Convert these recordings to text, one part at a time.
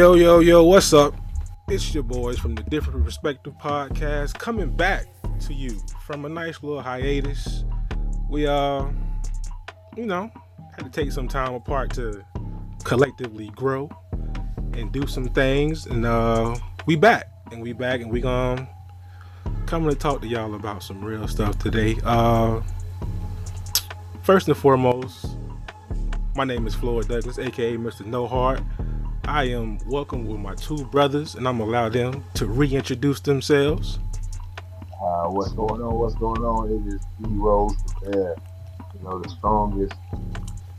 Yo, yo, yo, what's up? It's your boys from the Different Perspective Podcast coming back to you from a nice little hiatus. We, uh, you know, had to take some time apart to collectively grow and do some things. And, uh, we back. And we back and we gonna coming to talk to y'all about some real stuff today. Uh, first and foremost, my name is Floyd Douglas, aka Mr. No Heart. I am welcome with my two brothers, and I'm gonna allow them to reintroduce themselves. Uh, what's going on? What's going on? It is D Rose Bear. You know, the strongest,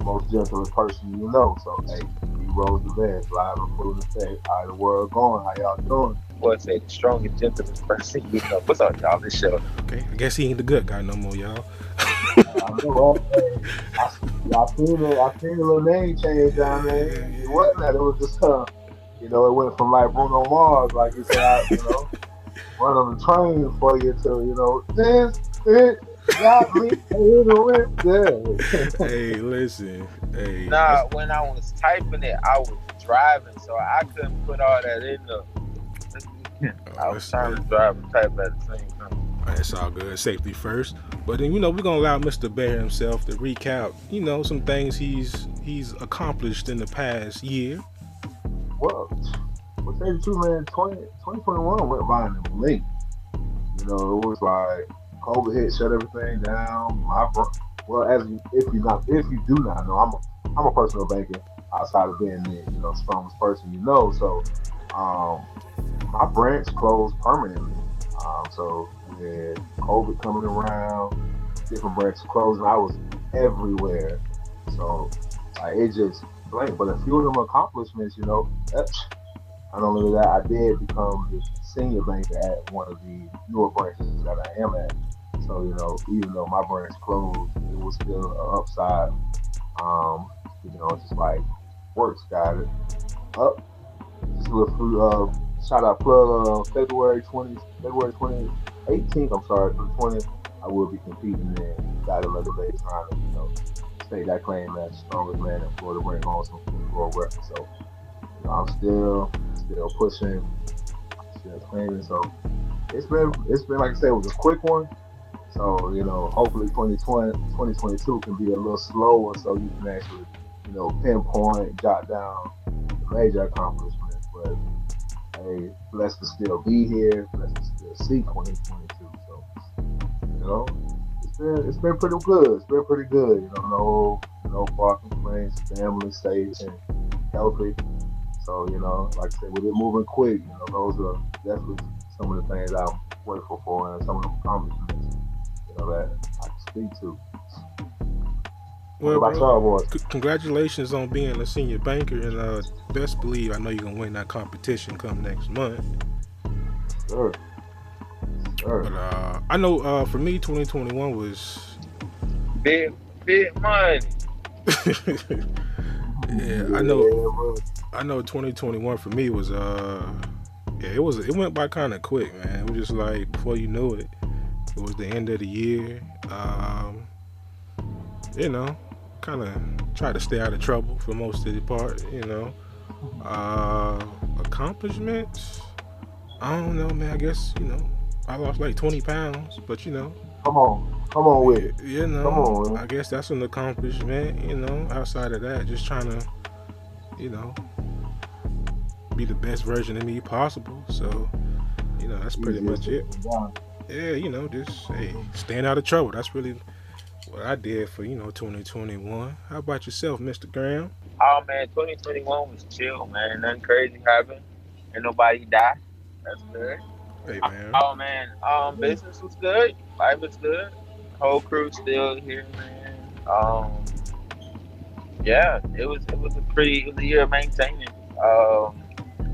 most gentlest person you know. So, hey, D Rose the Bear, live and full say, how the world going? How y'all doing? What's say the strongest, gentlest person you know. What's up, y'all? This show. Okay, I guess he ain't the good guy no more, y'all. I know, I, I, I seen it. I seen a little name change down there. It wasn't that. It was just, uh, you know, it went from like Bruno Mars, like you said, I, you know, run on the train for you to, you know, this, it got me, yeah. hey, listen, hey. Nah, when I was typing it, I was driving, so I couldn't put all that in the. I was trying to drive and type at the same time. It's all good. Safety first. But then you know we're gonna allow Mr. Bear himself to recap, you know, some things he's he's accomplished in the past year. Well, well, tell you the truth, man, 20, 2021 went by in a blink. You know, it was like COVID hit, shut everything down. My bro- well, as you, if you not if you do not know, I'm a, I'm a personal banker outside of being the you know strongest person you know. So, um, my branch closed permanently. Um, so with COVID coming around, different branches closing, I was everywhere. So it just blank. But a few of them accomplishments, you know, not only that, I did become the senior banker at one of the newer branches that I am at. So, you know, even though my branch closed, it was still an upside. Um, you know, it's just like works got it up. Just a little uh, shout out plug uh, February 20, February 20, 18th, I'm sorry, for the 20th, I will be competing in Battle of the Bay trying to, you know, state that claim as strongest man in Florida, home some world record. So, you know, I'm still, still pushing, still claiming. So, it's been, it's been, like I said, it was a quick one. So, you know, hopefully 2020, 2022 can be a little slower so you can actually, you know, pinpoint, jot down the major accomplishments. Hey, blessed to still be here, blessed to still see 2022. So, you know, it's been it's been pretty good. It's been pretty good. You know, no no far complaints. Family safe and healthy. So, you know, like I said, with it moving quick, you know, those are definitely some of the things I'm grateful for and some of the accomplishments, you know, that I can speak to. Well, what about y'all boys? c- congratulations on being a senior banker, and uh, best believe I know you're gonna win that competition come next month. Sure. Sure. But uh, I know uh, for me, 2021 was Big, big money. yeah, I know. I know 2021 for me was uh yeah, it was it went by kind of quick, man. It was just like before you knew it, it was the end of the year. Um you know, kind of try to stay out of trouble for most of the part, you know. Uh accomplishments? I don't know, man. I guess, you know, I lost like 20 pounds, but you know, Come on. Come on with it. you know, Come on. I guess that's an accomplishment, you know. Outside of that, just trying to, you know, be the best version of me possible. So, you know, that's pretty much it. Yeah, you know, just hey, staying out of trouble. That's really what I did for you know 2021. How about yourself, Mr. Graham? Oh man, 2021 was chill, man. Nothing crazy happened. And nobody died. That's good. Hey man. Oh man, um, business was good. Life was good. Whole crew still here, man. Um, yeah, it was it was a pretty it was a year of maintaining. Um,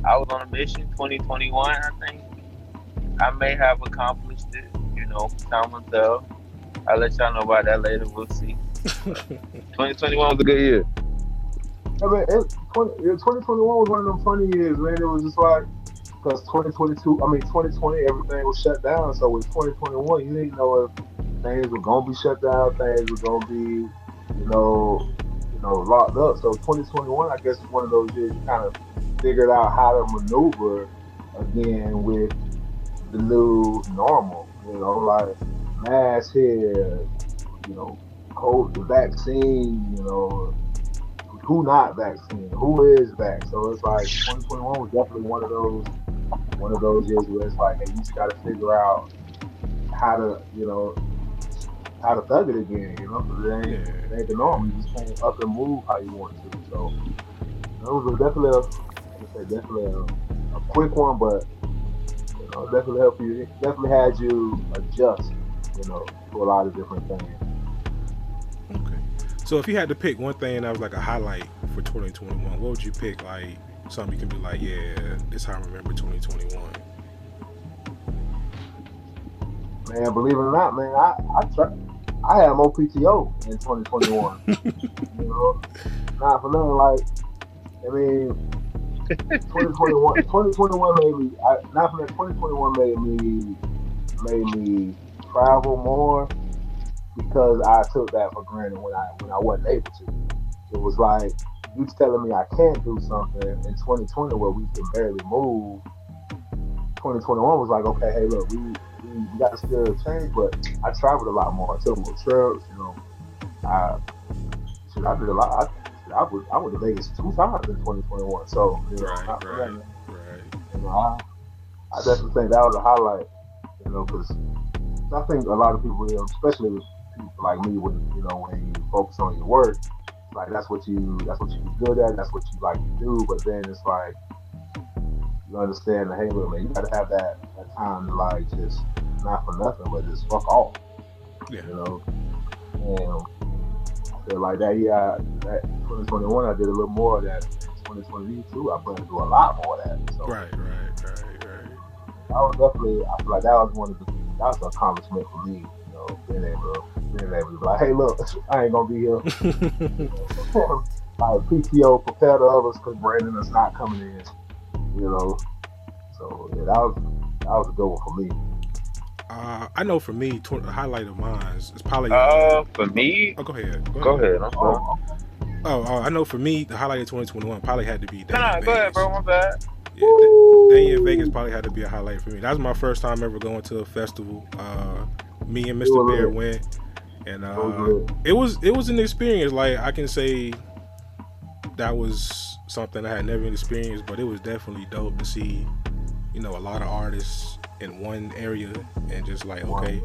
I was on a mission. 2021, I think I may have accomplished it. You know, time will tell. I'll let y'all know about that later. We'll see. 2021 was a good year. I mean, it, 20, yeah, 2021 was one of them funny years, man. It was just like, because 2022, I mean, 2020, everything was shut down. So with 2021, you didn't know if things were going to be shut down, things were going to be, you know, you know, locked up. So 2021, I guess, is one of those years you kind of figured out how to maneuver again with the new normal. You know, like mask here, you know, the vaccine, you know, who not vaccine, who is back. So it's like 2021 was definitely one of those one of those years where it's like, hey, you just got to figure out how to, you know, how to thug it again. You know, because it ain't, it ain't the norm. You just can't up and move how you want to. So it was a definitely, a, I say, definitely a, a quick one, but you know, definitely helped you. Definitely had you adjust, you know, to a lot of different things. Okay. So if you had to pick one thing that was like a highlight for 2021, what would you pick? Like something you can be like, yeah, this how I remember 2021. Man, believe it or not, man, I I try, I had more PTO in 2021. you know, not for nothing. Like, I mean, 2021, 2021 made me. I, not for nothing. 2021 made me made me travel more because I took that for granted when I when I wasn't able to. It was like you telling me I can't do something in 2020 where we can barely move. 2021 was like, okay, hey, look, we we, we got to still change, but I traveled a lot more. I took more trips, you know. I, shit, I did a lot. I, I, was, I went to Vegas two times in 2021. So, you know, Right, right. Right. you know, I, I definitely think that was a highlight, you know, because I think a lot of people, especially with people like me, when you know, when you focus on your work, like that's what you that's what you be good at, that's what you like to do. But then it's like you understand that hey, look, man, you gotta have that that time to like just not for nothing, but just fuck off, Yeah. you know. And I feel like that Yeah, that 2021, I did a little more of that. 2022, I plan to do a lot more of that. So Right. Right. Right. Right. that was definitely I feel like that was one of the that was an accomplishment for me, you know, being able to being able to be like, hey look, I ain't gonna be here. like PTO prepare the others because Brandon is not coming in. You know. So yeah, that was that was a good one for me. uh, I know for me, tw- the highlight of mine is is probably. Uh, for me, oh, go ahead. go ahead. I'm. Oh, Oh, I know for me, the highlight of 2021 probably had to be. Day Nah, in go ahead, Vegas. bro. My bad. Yeah, Day- in Vegas probably had to be a highlight for me. That was my first time ever going to a festival. Uh, me and Mr. Bear went, and uh, it was it was an experience. Like I can say, that was something I had never experienced, but it was definitely dope to see, you know, a lot of artists in one area and just like okay,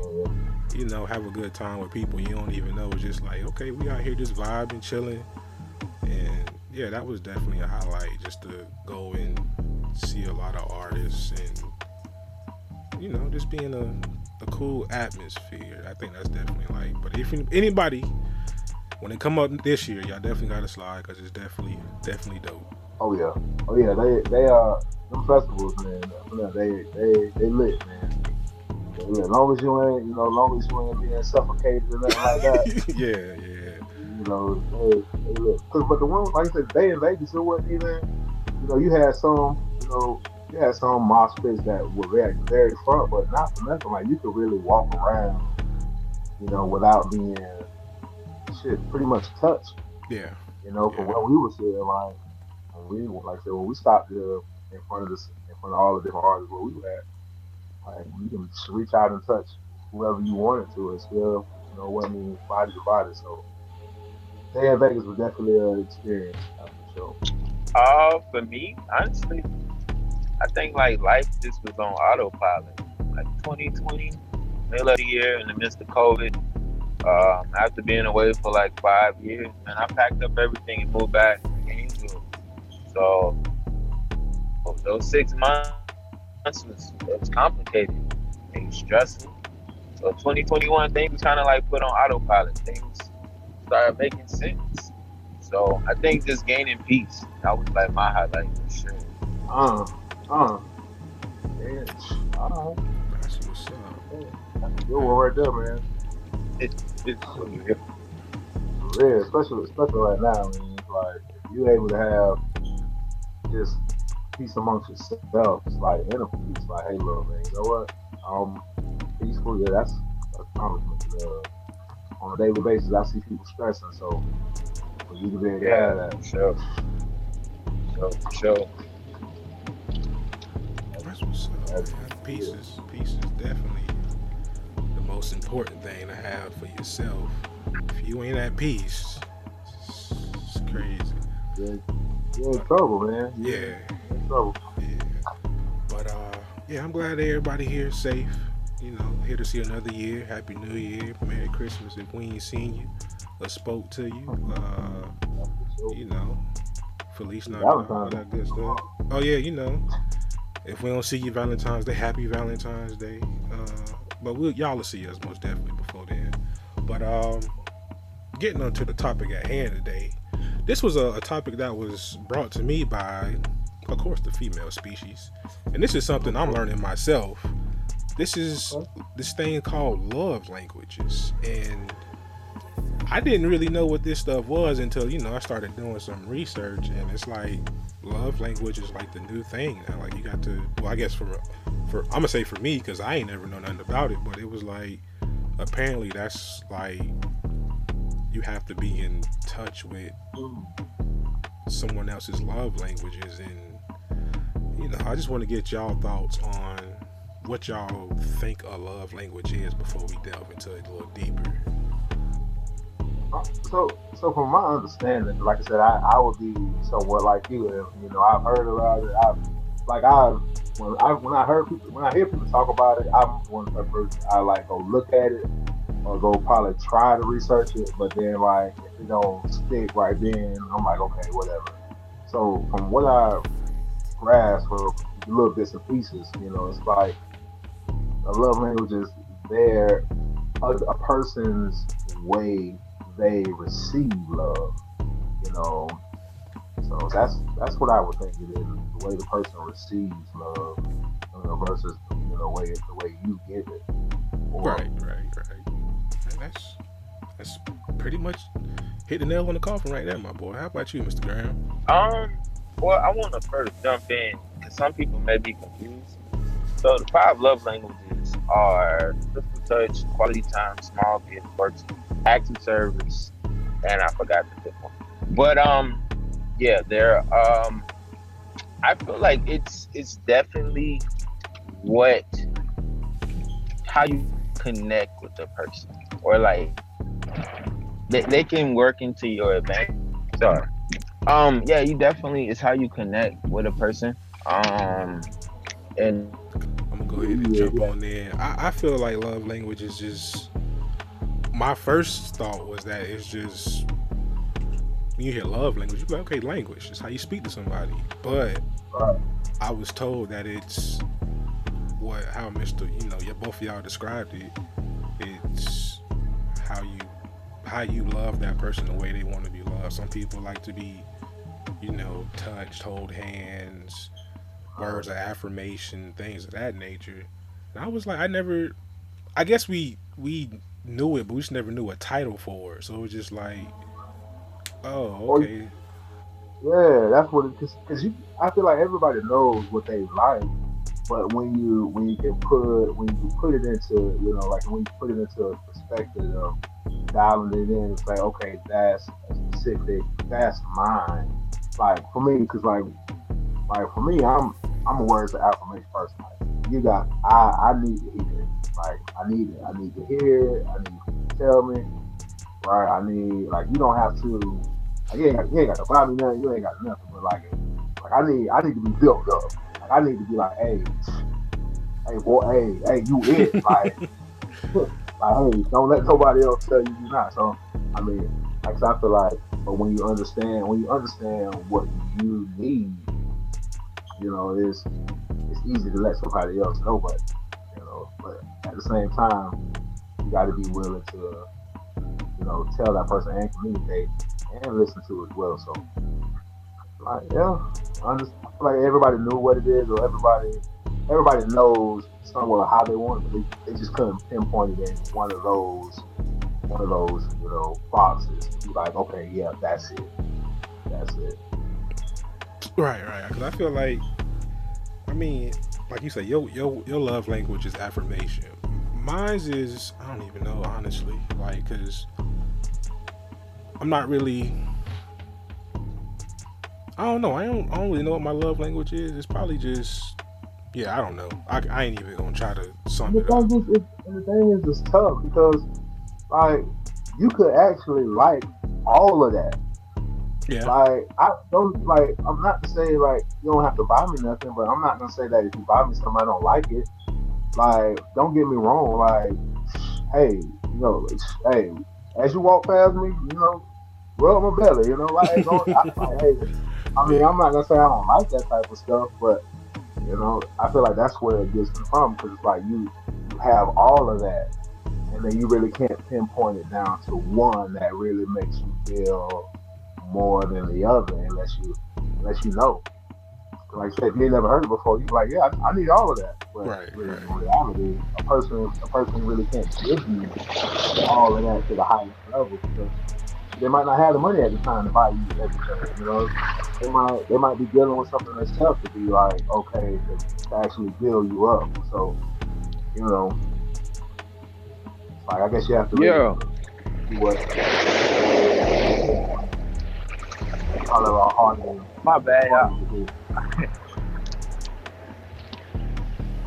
you know, have a good time with people you don't even know. It's just like, okay, we out here just vibing, chilling. And yeah, that was definitely a highlight just to go and see a lot of artists and, you know, just being a, a cool atmosphere. I think that's definitely like, but if anybody, when it come up this year, y'all definitely got to slide because it's definitely, definitely dope. Oh yeah. Oh yeah, they they are them festivals, man. They they they lit, man. They lit. As long as you ain't, you know, as long as you ain't being suffocated or nothing like that. yeah, yeah. You know, they, they look. Cause, but the one, like I said, Day N Vegas, it wasn't even, you know, you had some, you know, you had some mosh that were very, very front, but not for nothing. Like you could really walk around, you know, without being shit pretty much touched. Yeah. You know, from Yeah. where we were sitting, like when we, like I said, when we stopped there in front of this, in front of all the different artists where we were at, like you can reach out and touch whoever you wanted to, and still, you know, wasn't even body to body. So, Day N Vegas was definitely an experience, uh, sure. Uh, for me, honestly, I think like life just was on autopilot. Like 2020, middle of the year, in the midst of COVID, um, after being away for like five years, man, I packed up everything and moved back to Gainesville. So those six months was was complicated. Was stressful. So 2021, things kind of like put on autopilot. Things started making sense. So I think just gaining peace. That was like my highlight for sure. Uh, uh, yeah, all right. That's what's up. That's a good one right there, man. It's Yeah, especially especially right now. I mean, it's like if you're able to have just peace amongst yourself, it's like inner peace. Like, hey, look, man, you know what? Um, peaceful. Yeah, that's that's accomplishment. Uh, on a daily basis, I see people stressing. So for you to be able to have yeah, that, for sure. So for sure. So yeah, peace is peace is definitely the most important thing to have for yourself. If you ain't at peace, it's, it's crazy. Yeah, you're in trouble, man. Yeah. You're in trouble. Yeah. But uh, yeah, I'm glad everybody here is safe. You know, here to see another year. Happy New Year. Merry Christmas if we ain't seen you or spoke to you. Uh, you know, Felice all Valentine's that good stuff. Oh yeah, you know, if we don't see you Valentine's Day, Happy Valentine's Day. Uh, but we'll, y'all will see us most definitely before then. But um, getting on to the topic at hand today, this was a, a topic that was brought to me by, of course, the female species, and this is something I'm learning myself. This is this thing called love languages, and I didn't really know what this stuff was until you know I started doing some research, and it's like love language is like the new thing now. Like you got to, well, I guess for for I'm gonna say for me because I ain't never know nothing about it, but it was like apparently that's like you have to be in touch with someone else's love languages, and you know I just want to get y'all thoughts on what y'all think a love language is before we delve into it a little deeper. So, so from my understanding, like I said, I, I would be somewhat like you. You know, I've heard about it. I've like I when I when I heard people when I hear people talk about it, I'm one of the person I like go look at it or go probably try to research it. But then like if it don't stick right then, I'm like okay, whatever. So from what I grasp for little bits and pieces, you know, it's like a love language is their a, a person's way they receive love. You know, so that's that's what I would think it is the way the person receives love you know, versus you know way the way you give it. Or, Right, right, right. And that's that's pretty much hit the nail on the coffin right there, my boy. How about you, Mr. Graham? Um, well, I want to first jump in because some people may be confused. So the five love languages are physical touch, quality time, small gift, works, of service, and I forgot the fifth one. But um, yeah, they're um, I feel like it's it's definitely what how you connect with the person or like they, they can work into your advantage. Sorry. Um, yeah, you definitely it's how you connect with a person. Um, and I'm gonna go ahead and jump on there. I, I feel like love language is just my first thought was that it's just when you hear love language, you go, okay, language. It's how you speak to somebody. But. I was told that it's what how Mr. You know, yeah, both of y'all described it. It's how you how you love that person the way they want to be loved. Some people like to be, you know, touched, hold hands, words of affirmation, things of that nature. And I was like, I never. I guess we we knew it, but we just never knew a title for it. So it was just like, oh, oh okay, Yeah, that's what it because I feel like everybody knows what they like, but when you when you can put when you put it into you know like when you put it into a perspective of dialing it in and say okay that's a specific that's mine like for me because like like for me I'm I'm a words of affirmation person like you got I I need to hear it like I need it I need to hear it I need you to tell me right I need like you don't have to like, you ain't got, you ain't got to buy me nothing. You ain't got nothing. But like, like I need, I need to be built up. Like, I need to be like, hey, hey, boy, hey, hey, you it. Like, like, hey, don't let nobody else tell you you're not. So, I mean, like, so I feel like, but when you understand, when you understand what you need, you know, it's it's easy to let somebody else know. But you know, but at the same time, you got to be willing to, you know, tell that person and communicate and listen to as well. So, like, yeah, I just like everybody knew what it is, or everybody everybody knows somewhat how they want it. But they, they just couldn't pinpoint it in one of those one of those you know boxes. Like, okay, yeah, that's it, that's it. Right, right. Because I feel like, I mean, like you say, your your your love language is affirmation. Mine's is I don't even know honestly, like because I'm not really. I don't know. I don't. I don't really know what my love language is. It's probably just Yeah, I don't know. I, I ain't even gonna try to sum it up. thing is, it, and the thing is, it's tough because, like, you could actually like all of that. Yeah, Like, I don't like. I'm not to say like you don't have to buy me nothing, but I'm not gonna say that if you buy me something I don't like it. Like, don't get me wrong. Like, hey, you know, hey, as you walk past me, you know, rub my belly. You know, like, don't, I, like, hey, I mean, I'm not gonna say I don't like that type of stuff, but you know, I feel like that's where it gets from because it's like you, you have all of that, and then you really can't pinpoint it down to one that really makes you feel more than the other, unless you unless you know. Like I said, if you ain't never heard it before, you like, yeah, I, I need all of that. But Right, really, right. in reality, a person a person really can't give you all of that to the highest level because they might not have the money at the time to buy you everything. You know, they might they might be dealing with something that's tough to be like okay to, to actually build you up. So you know, like I guess you have to Yeah. see what kind of a. My bad, y'all.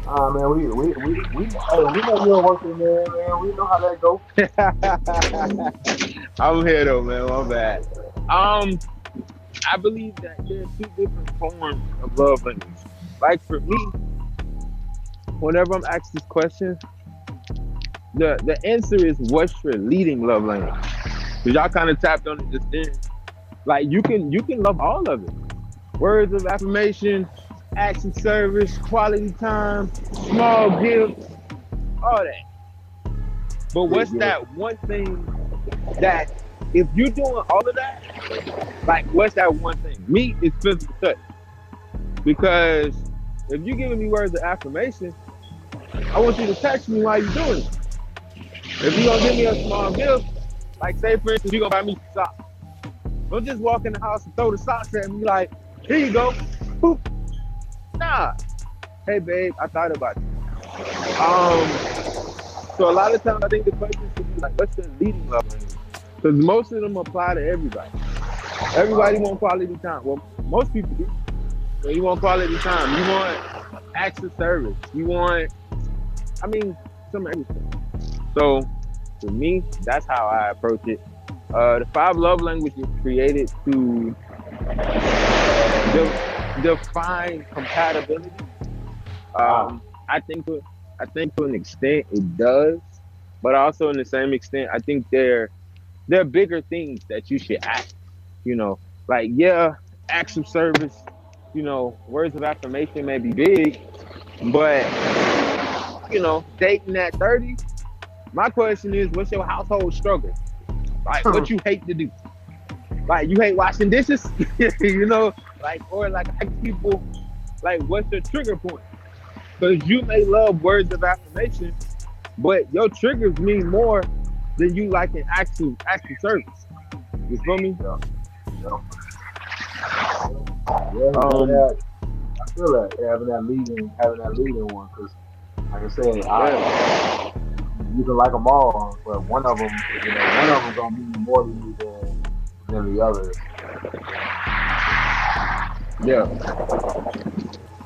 Ah man, we we we we, hey, we know you're working man, man. We know how that go. I'm here though, man. My bad. Um, I believe that there are two different forms of love language. Like for me, whenever I'm asked this question, the the answer is what's your leading love language? Cause y'all kind of tapped on it just then. Like you can you can love all of it. Words of affirmation, action service, quality time, small gifts, all that. But what's Yeah. that one thing that if you're doing all of that, like what's that one thing? Me is physical touch. Because if you're giving me words of affirmation, I want you to touch me while you're doing it. If you're gonna give me a small gift, like say for instance, you're gonna buy me some socks. Don't just walk in the house and throw the socks at me like, here you go. Boop. Nah. Hey babe, I thought about you. Um so a lot of times I think the question should be like, what's the leading language? Because most of them apply to everybody. Everybody want quality time. Well, most people do. So you want quality time. You want access service. You want, I mean, some everything. So for me, that's how I approach it. Uh, the five love languages created to de- define compatibility. Um, I think to, I think to an extent it does, but also in the same extent, I think there there are bigger things that you should act. You know, like yeah, acts of service. You know, words of affirmation may be big, but you know, dating at thirty. My question is, what's your household struggle? Like, what you hate to do? Like, you hate washing dishes? you know, like, or like, I people, like, what's your trigger point? Because you may love words of affirmation, but your triggers mean more than you like an actual actual service. You feel me? Yeah, Um, that, I feel that having that leading, having that leading one, because like I said, I, you can like them all, but one of them, you know, one of them gonna mean more to you than than the other. Yeah.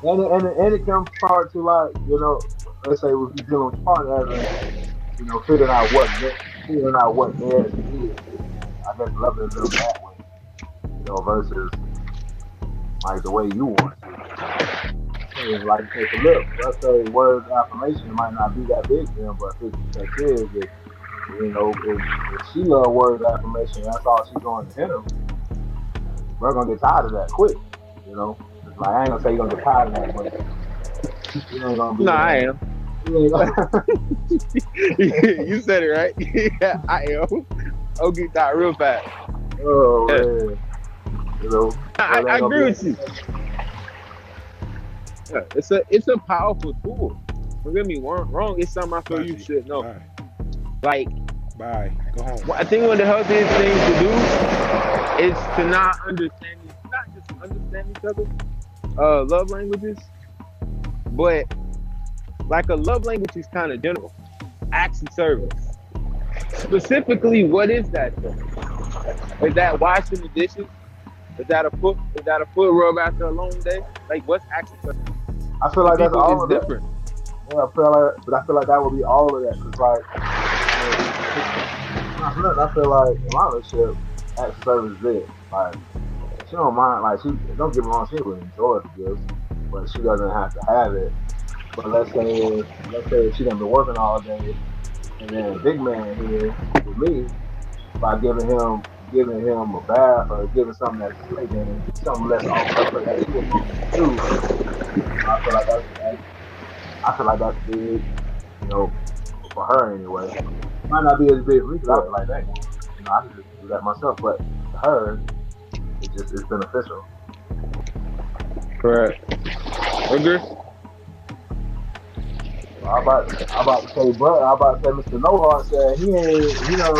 And it, and it, and it comes hard to like, you know, let's say you dealing with partner, you know, figuring out what figuring out what theirs is. I guess loving them that way, you know, versus like the way you want. It's like take a look. Let's say words of affirmation might not be that big to them, but fifty percent is if you know if, if she love words of affirmation, that's all she's going to hit them. We're gonna get tired of that quick, you know. Like I ain't gonna say you're gonna get tired of that, but you ain't gonna be. No, I am. You ain't gonna- you said it right. yeah, I am. I'll get that real fast. oh Yeah. man. You know. I, I agree with you. Yeah, it's a it's a powerful tool. Don't get me wrong. It's something I feel you should know. Bye. Like Bye. Go home. Well, I think one of the healthiest things to do is to not understand, not just understand each other, uh, love languages, but like a love language is kind of general. Acts of service. Specifically, what is that? though? Is that washing the dishes? Is that a foot? Is that a foot rub after a long day? Like, what's acts of service? I feel like that's People all of that. different. Yeah, I feel like, but I feel like that would be all of that because like, I feel, I feel like my relationship, of service is it. Like, she don't mind. Like, she don't get me wrong, she would enjoy the gifts, but she doesn't have to have it. But let's say, let's say she done been working all day, and then big man here with me by giving him giving him a bath or giving something that's something less off purpose that he would do. I feel like that's, that's I feel like that's big, you know, for her anyway. Might not be as big for me because I feel like that. You know, I can just do that myself, but to her, it just it's beneficial. Correct. Agree. I about I about to say, but I about to say, Mr. No Heart said he ain't, you know,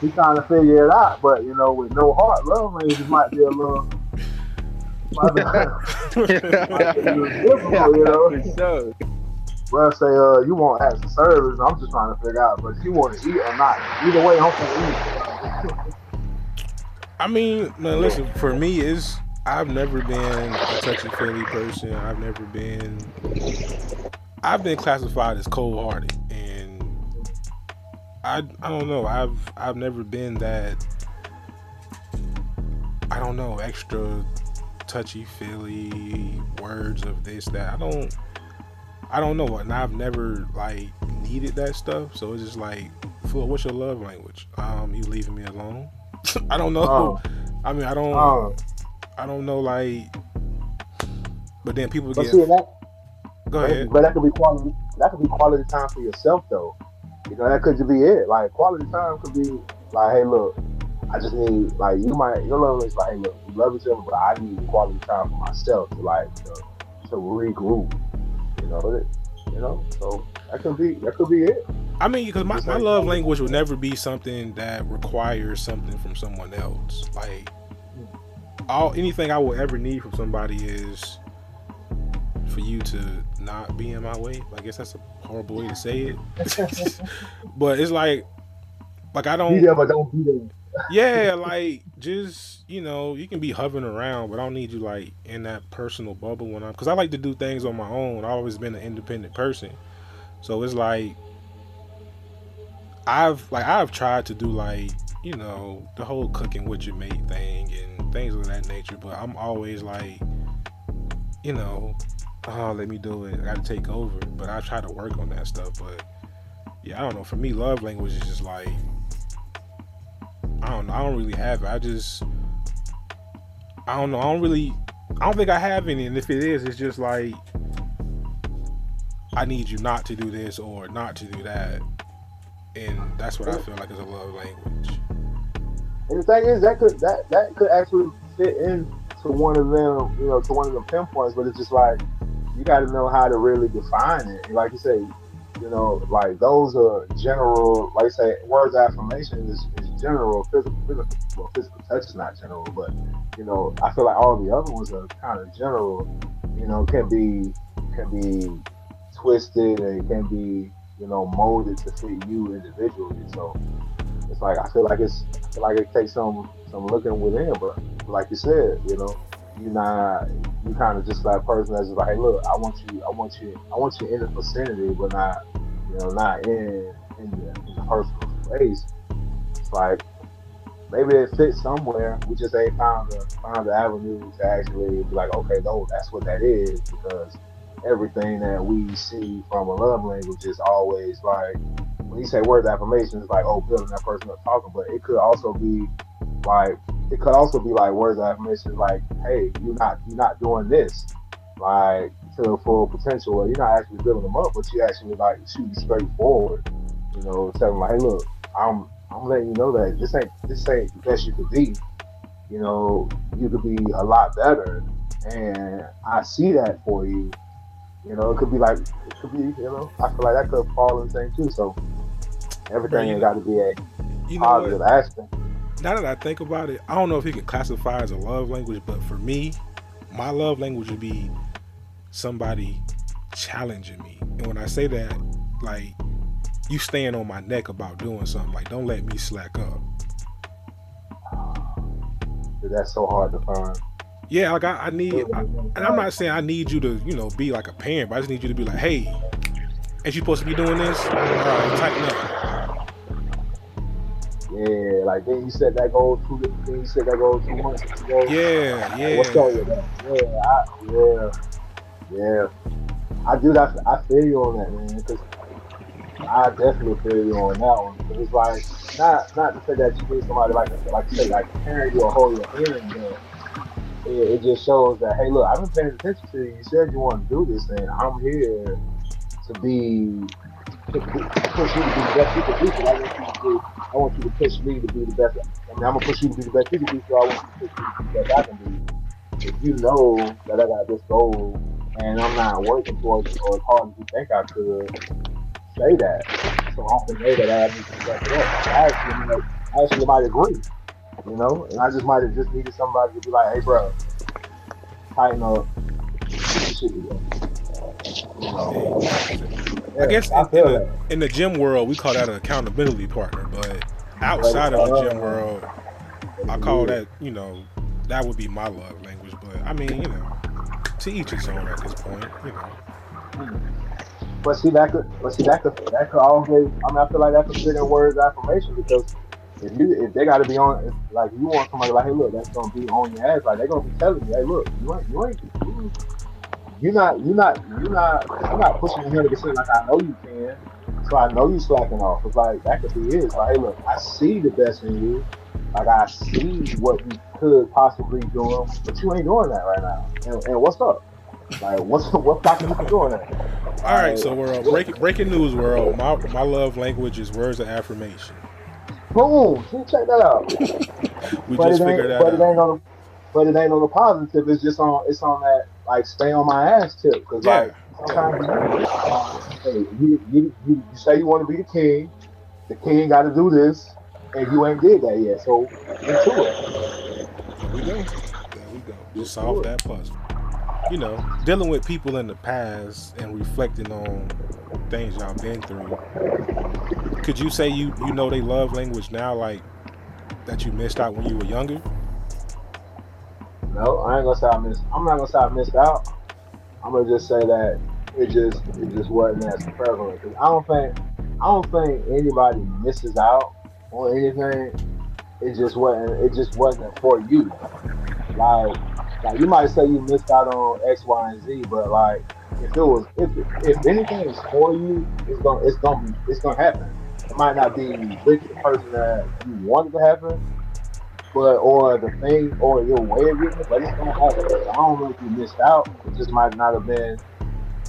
he trying to figure it out, but you know, with no heart, love languages might be a little. You know. For sure. Well, say, uh, you want acts of service. I'm just trying to figure out, but you want to eat or not. Either way, I'm gonna eat. I mean, man, listen. For me, is I've never been a touchy feely person. I've never been. I've been classified as cold hearted, and I I don't know. I've I've never been that. I don't know extra touchy feely words of this that I don't. I don't know, what and I've never like needed that stuff. So it's just like, Flo, what's your love language? Um, you leaving me alone? I don't know. Oh. I mean, I don't. Um, I don't know, like. But then people but get. see, that Go ahead. But that could be quality. That could be quality time for yourself, though. You know, that could just be it. Like quality time could be like, hey, look, I just need like you might your love is like, hey, look, we love each other, but I need quality time for myself to like to, to regroup. You know, it, you know. So that could be that could be it. I mean, because my, my love language would never be something that requires something from someone else. Like, all anything I will ever need from somebody is for you to not be in my way. I guess that's a horrible way to say it, but it's like, like I don't. there, but don't be there. Yeah, like just you know, you can be hovering around, but I don't need you like in that personal bubble when I'm because I like to do things on my own. I've always been an independent person, so it's like I've like I've tried to do like you know the whole cooking with your mate thing and things of that nature, but I'm always like you know, oh let me do it. I got to take over, but I try to work on that stuff, but. Yeah, I don't know. For me, love language is just like I don't know. I don't really have it. I just I don't know. I don't really I don't think I have any. And if it is, it's just like I need you not to do this or not to do that. And that's what I feel like is a love language. And the thing is, that could that that could actually fit into one of them, you know, to one of the pinpoints. But it's just like you got to know how to really define it. Like you say, you know, like those are general. Like say, words of affirmation is, is general. Physical, physical, well, physical touch is not general, but you know, I feel like all the other ones are kind of general. You know, can be can be twisted and can be you know molded to fit you individually. So it's like I feel like it's I feel like it takes some some looking within, but like you said, you know, you're not you kind of just that person that's just like, hey, look, I want you, I want you, I want you in the vicinity, but not, you know, not in in the, in the personal space. Like maybe it fits somewhere. We just ain't found the found the avenue to actually be like, okay, no, that's what that is because everything that we see from a love language is always like when you say words affirmation, it's like, oh, building that person up talking, but it could also be like it could also be like words affirmation like, hey, you're not you're not doing this like to the full potential or you're not actually building them up, but you actually like shooting straight forward. You know, telling like, hey look, I'm I'm letting you know that this ain't this ain't the best you could be. You know, you could be a lot better and I see that for you. You know, it could be like it could be, you know, I feel like that could fall in the same too. So everything ain't got to be a You know what? positive aspect. now that I think about it, I don't know if you can classify as a love language, but for me, my love language would be somebody challenging me. And when I say that, like you staying on my neck about doing something, like don't let me slack up. That's so hard to find. Yeah, like I, I need, I, and I'm not saying I need you to, you know, be like a parent, but I just need you to be like, hey, ain't you supposed to be doing this? All right, tighten up. Yeah, like then you said that goal two. Then you said that goal two months ago. Yeah, yeah. What's up with that? Yeah, I, yeah, yeah. I do that. I feel you on that, man. Because I definitely feel you on that one. 'Cause it's like not not to say that you need somebody like like say like carrying you or hold your hand, but it, it just shows that hey, look, I've been paying attention to you. You said you want to do this, and I'm here to be to, to push you to be the best you can be. So I want you to do, I want you to push me to be the best. I mean, I'm gonna push you to be the best you can be. So I want you to push me to be the best I can be. If you know that I got this goal and I'm not working towards it or as hard as you think I could, say that. So often know that I need to step it up. I actually, might, I actually might agree, you know, and I just might have just needed somebody to be like, hey, bro, tighten up, shit. You know, I guess I in, in, the, in the gym world, we call that an accountability partner, but outside of the gym uh, world, I call that, you know, that would be my love language. But I mean, you know, to each his own at this point, you know. But see that could, but see that could, that could always. I mean, I feel like that could fit in words affirmation because if you, if they got to be on, if, like you want somebody like, hey, look, that's gonna be on your ass. Like they're gonna be telling you, hey, look, you ain't, you ain't, you, you're not, you're not, you're not, you're not pushing me hundred like I know you can. So I know you slacking off. It's like that could be it. It's like, hey, look, I see the best in you. Like I see what you could possibly do, but you ain't doing that right now. And, and what's up? Like what's you doing that? All right, so world breaking breaking news world. My my love language is words of affirmation. Boom! See, check that out. We but just figured that but it ain't on the, but it ain't on the positive. It's just on, it's on that like stay on my ass tip. Cause Yeah. like sometimes uh, hey, you, you, you, you say you want to be the king. The king got to do this, and you ain't did that yet. So into it. There we go. There we go. Just solve that puzzle. You know, dealing with people in the past and reflecting on things y'all been through. Could you say you you know they love language now, like that you missed out when you were younger? No, I ain't gonna say I missed. I'm not gonna say I missed out. I'm gonna just say that it just it just wasn't as prevalent. 'Cause I don't think I don't think anybody misses out on anything. It just wasn't. It just wasn't for you. Like like you might say you missed out on X, Y, and Z, but like if it was if if anything is for you, it's gonna it's gonna be it's gonna happen. It might not be with the person that you wanted to happen, but or the thing or your way of getting it, but it's gonna happen. So I don't know if you missed out. It just might not have been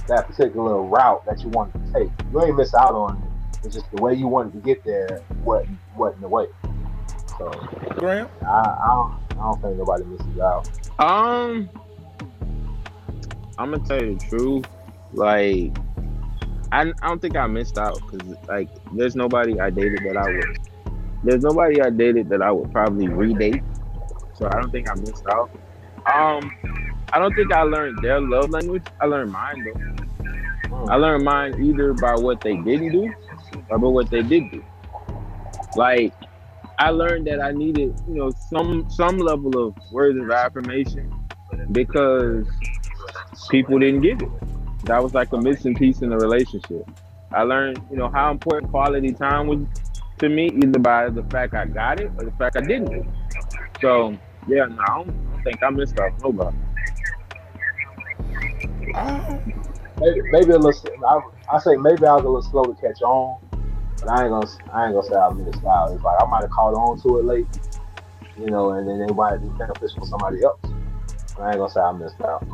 that particular route that you wanted to take. You ain't miss out on it. It's just the way you wanted to get there wasn't wasn't the way. So Graham? I, I don't I don't think nobody misses out. Um, I'm gonna tell you the truth. Like, I, I don't think I missed out because like there's nobody I dated that I would. There's nobody I dated that I would probably redate. So I don't think I missed out. Um, I don't think I learned their love language. I learned mine though. I learned mine either by what they didn't do or by what they did do. Like I learned that I needed, you know, some some level of words of affirmation because people didn't give it. That was like a missing piece in the relationship. I learned, you know, how important quality time was to me, either by the fact I got it or the fact I didn't. So yeah, no, I don't think I missed out nobody. Um, Maybe, maybe a little. I, I say maybe I was a little slow to catch on, but I ain't gonna I ain't gonna say I missed out. It's like I might have caught on to it late, you know, and then it might be beneficial for somebody else. I ain't gonna say I missed out.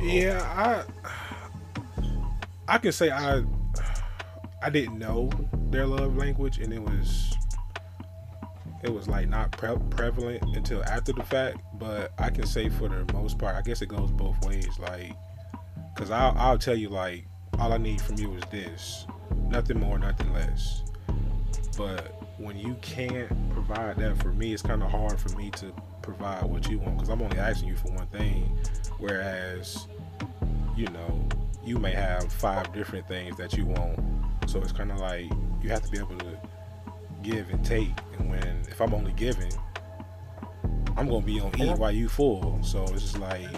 yeah, I I can say I I didn't know their love language, and it was it was like not pre- prevalent until after the fact. But I can say for the most part, I guess it goes both ways. Like, cause I'll I'll tell you like all I need from you is this, nothing more, nothing less. But when you can't provide that for me, it's kind of hard for me to provide what you want because I'm only asking you for one thing, whereas you know you may have five different things that you want. So it's kind of like you have to be able to give and take. And when if I'm only giving, I'm gonna be on E while you full. So it's just like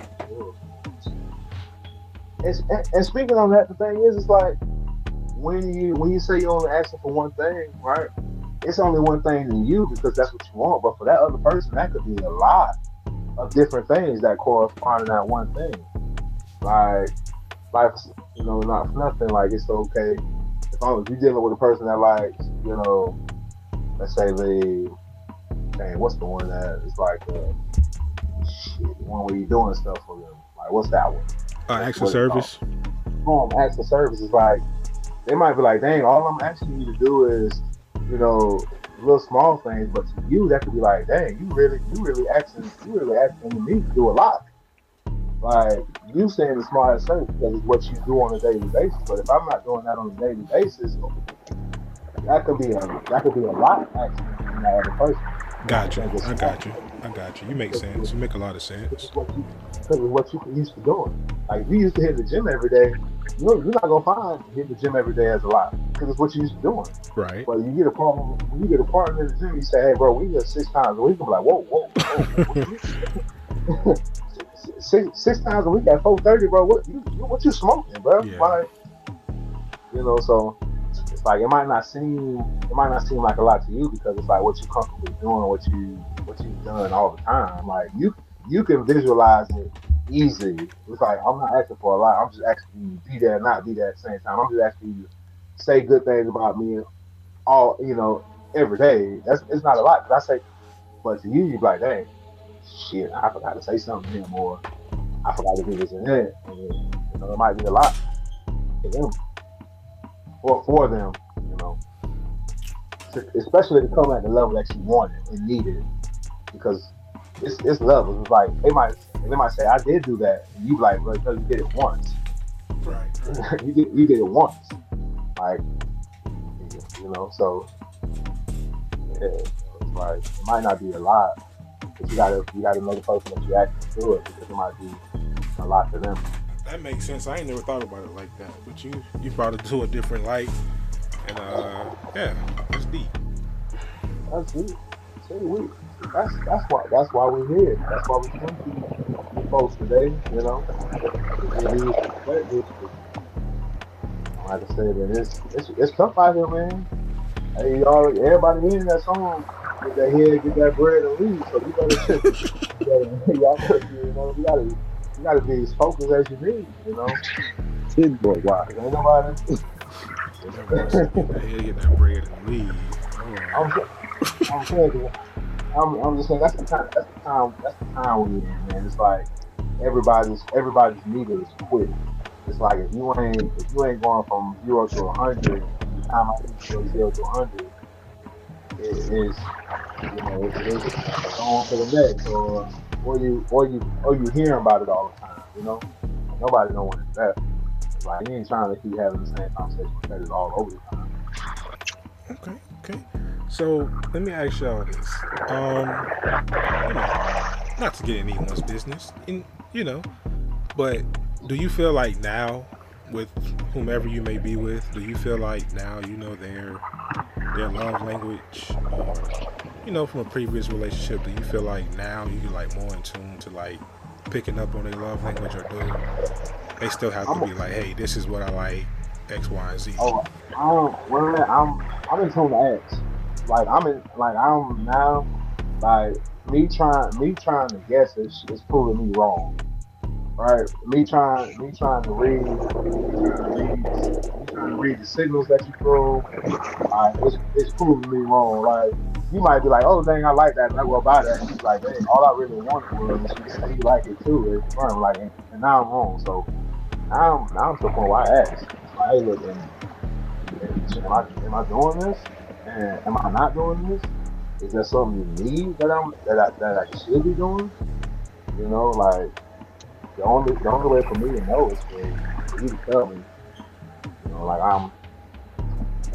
And, and, and speaking on that, the thing is, it's like when you when you say you're only asking for one thing, right? It's only one thing in you because that's what you want. But for that other person, that could be a lot of different things that correspond to that one thing. Like, like you know, not for nothing. Like it's okay if I'm if you're dealing with a person that likes, you know, let's say they, dang, what's the one that is like, uh, shit, the one where you're doing stuff for them. Like, what's that one? uh, acts of service. home acts of service is like they might be like, dang, all I'm asking you to do is, you know, little small things, but to you that could be like, dang, you really, you really asking, you really asking me to do a lot. Like you saying the small acts of because it's what you do on a daily basis. But if I'm not doing that on a daily basis, that could be a that could be a lot actually from that other person. Got you. I got you. I got you. You make sense. You make a lot of sense. Because what you, because of what you used to doing. Like we used to hit the gym every day, you know, you're not gonna find hitting the gym every day as a lot because it's what you used to doing. Right. But you get a when you get a partner in the gym, you say, "Hey, bro, we get six times a week." I'm like, "Whoa, whoa, whoa!" six, six times a week at four thirty, bro. What you, you what you smoking, bro? Yeah. Like, you know, so it's like it might not seem it might not seem like a lot to you because it's like what you're comfortable doing, what you what you've done all the time. Like you you can visualize it easy. It's like I'm not asking for a lot. I'm just asking you to be there, not be there at the same time. I'm just asking you to say good things about me all you know every day. That's it's not a lot. I say, but to you, you be like, dang, shit, I forgot to say something to him, or I forgot to do this and that. And, you know, it might be a lot to them, or for them, you know. Especially to come at the level that you wanted and needed, because it's it's levels. It's like they might they might say, I did do that, and you like, no, you did it once. Right. you did you did it once, like you know. So yeah, it's like it might not be a lot, but you gotta you gotta know the person that you actually do it because it might be a lot to them. That makes sense. I ain't never thought about it like that. But you you brought it to a different light. And uh yeah, it's deep. That's deep. Say we. That's that's why that's why we're here. That's why we come to you folks today. You know, like I said, man, it's it's it's tough out here, man. Hey, y'all, everybody in that song, get that head, get that bread, and leave. So you gotta, you gotta y'all, you know, you gotta, you gotta be as focused as you need. You know, Tin boy. 'Cause ain't nobody. Hey, get that bread and leave. I'm, saying, I'm, I'm just saying that's the time. That's the time. That's the time we're in, man. It's like everybody's everybody's needed is quick. It's like if you ain't if you ain't going from zero to a hundred, the time I think you go zero to a hundred, it is you know it is going to the next, or or you or you or you hearing about it all the time. You know, nobody know when it's like you ain't trying to keep having the same conversation with that all over the time. Okay, okay. So let me ask y'all this. Um, you know, not to get in anyone's business, in you know, but do you feel like now, with whomever you may be with, do you feel like now you know their their love language, or you know, from a previous relationship, do you feel like now you like more in tune to like picking up on their love language, or do they still have to be like, hey, this is what I like, X, Y, and Z? Oh, um, well, I'm I'm in tune to X. Like I'm in like I'm now like me trying me trying to guess is is proving me wrong. Right? Me trying me trying to read read, trying to read the signals that you throw. Like it's it's proving me wrong. Like you might be like, oh dang, I like that, and I go buy that. And like, dang, all I really wanted was you you like it too. It's fun. Like, and, now I'm wrong. So now I'm now I'm to the point where I ask. Like, hey, look, am I, am I doing this? And am I not doing this? Is that something you need that I'm that I, that I should be doing? You know, like the only the only way for me to know is for, for you to tell me. You know, like I'm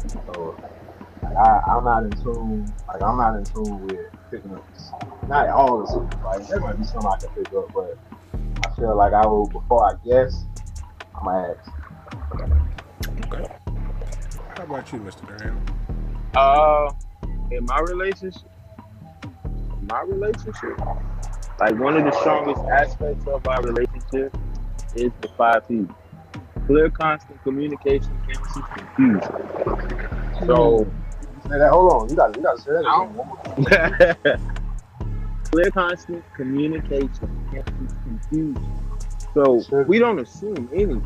so like I, I'm not in tune like I'm not in tune with picking up not all the signals. Like there might be some I can pick up, but I feel like I will before I guess, I'm gonna ask. Okay. How about you, Mr. Graham? Uh, in my relationship, my relationship, Like one of the strongest aspects of our relationship is the five C's. Clear, constant communication, chemistry, confusion. So that. Hold on. You got. You got to say that. Again. Clear, constant communication, chemistry, confusion. So Sure. we don't assume anything.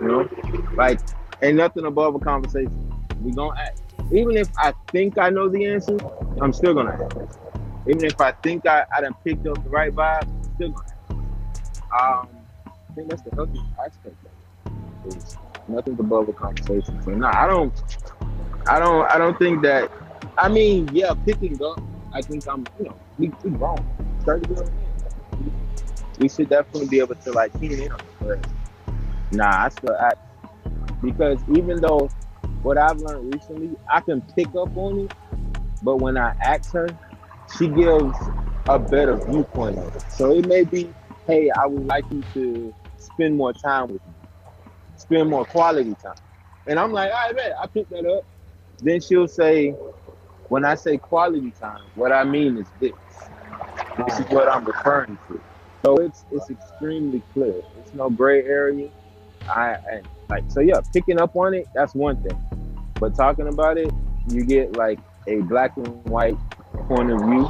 You know, like ain't nothing above a conversation. We gonna ask. Even if I think I know the answer, I'm still gonna ask. Even if I think I, I done picked up the right vibe, I'm still gonna ask. Um, I think that's the healthiest aspect of it. Is nothing's above a conversation. So nah, I don't I don't I don't think that I mean, yeah, picking up, I think I'm you know, we we grown. 30 years. We should definitely be able to like keen in on it. Nah, I still act because even though what I've learned recently, I can pick up on it, but when I ask her, she gives a better viewpoint of it. So it may be, hey, I would like you to spend more time with me, spend more quality time. And I'm like, right, bet, I pick that up. Then she'll say, when I say quality time, what I mean is this. This is what I'm referring to. So it's it's extremely clear. It's no gray area. I like so yeah, picking up on it, that's one thing. But talking about it, you get like a black and white point of view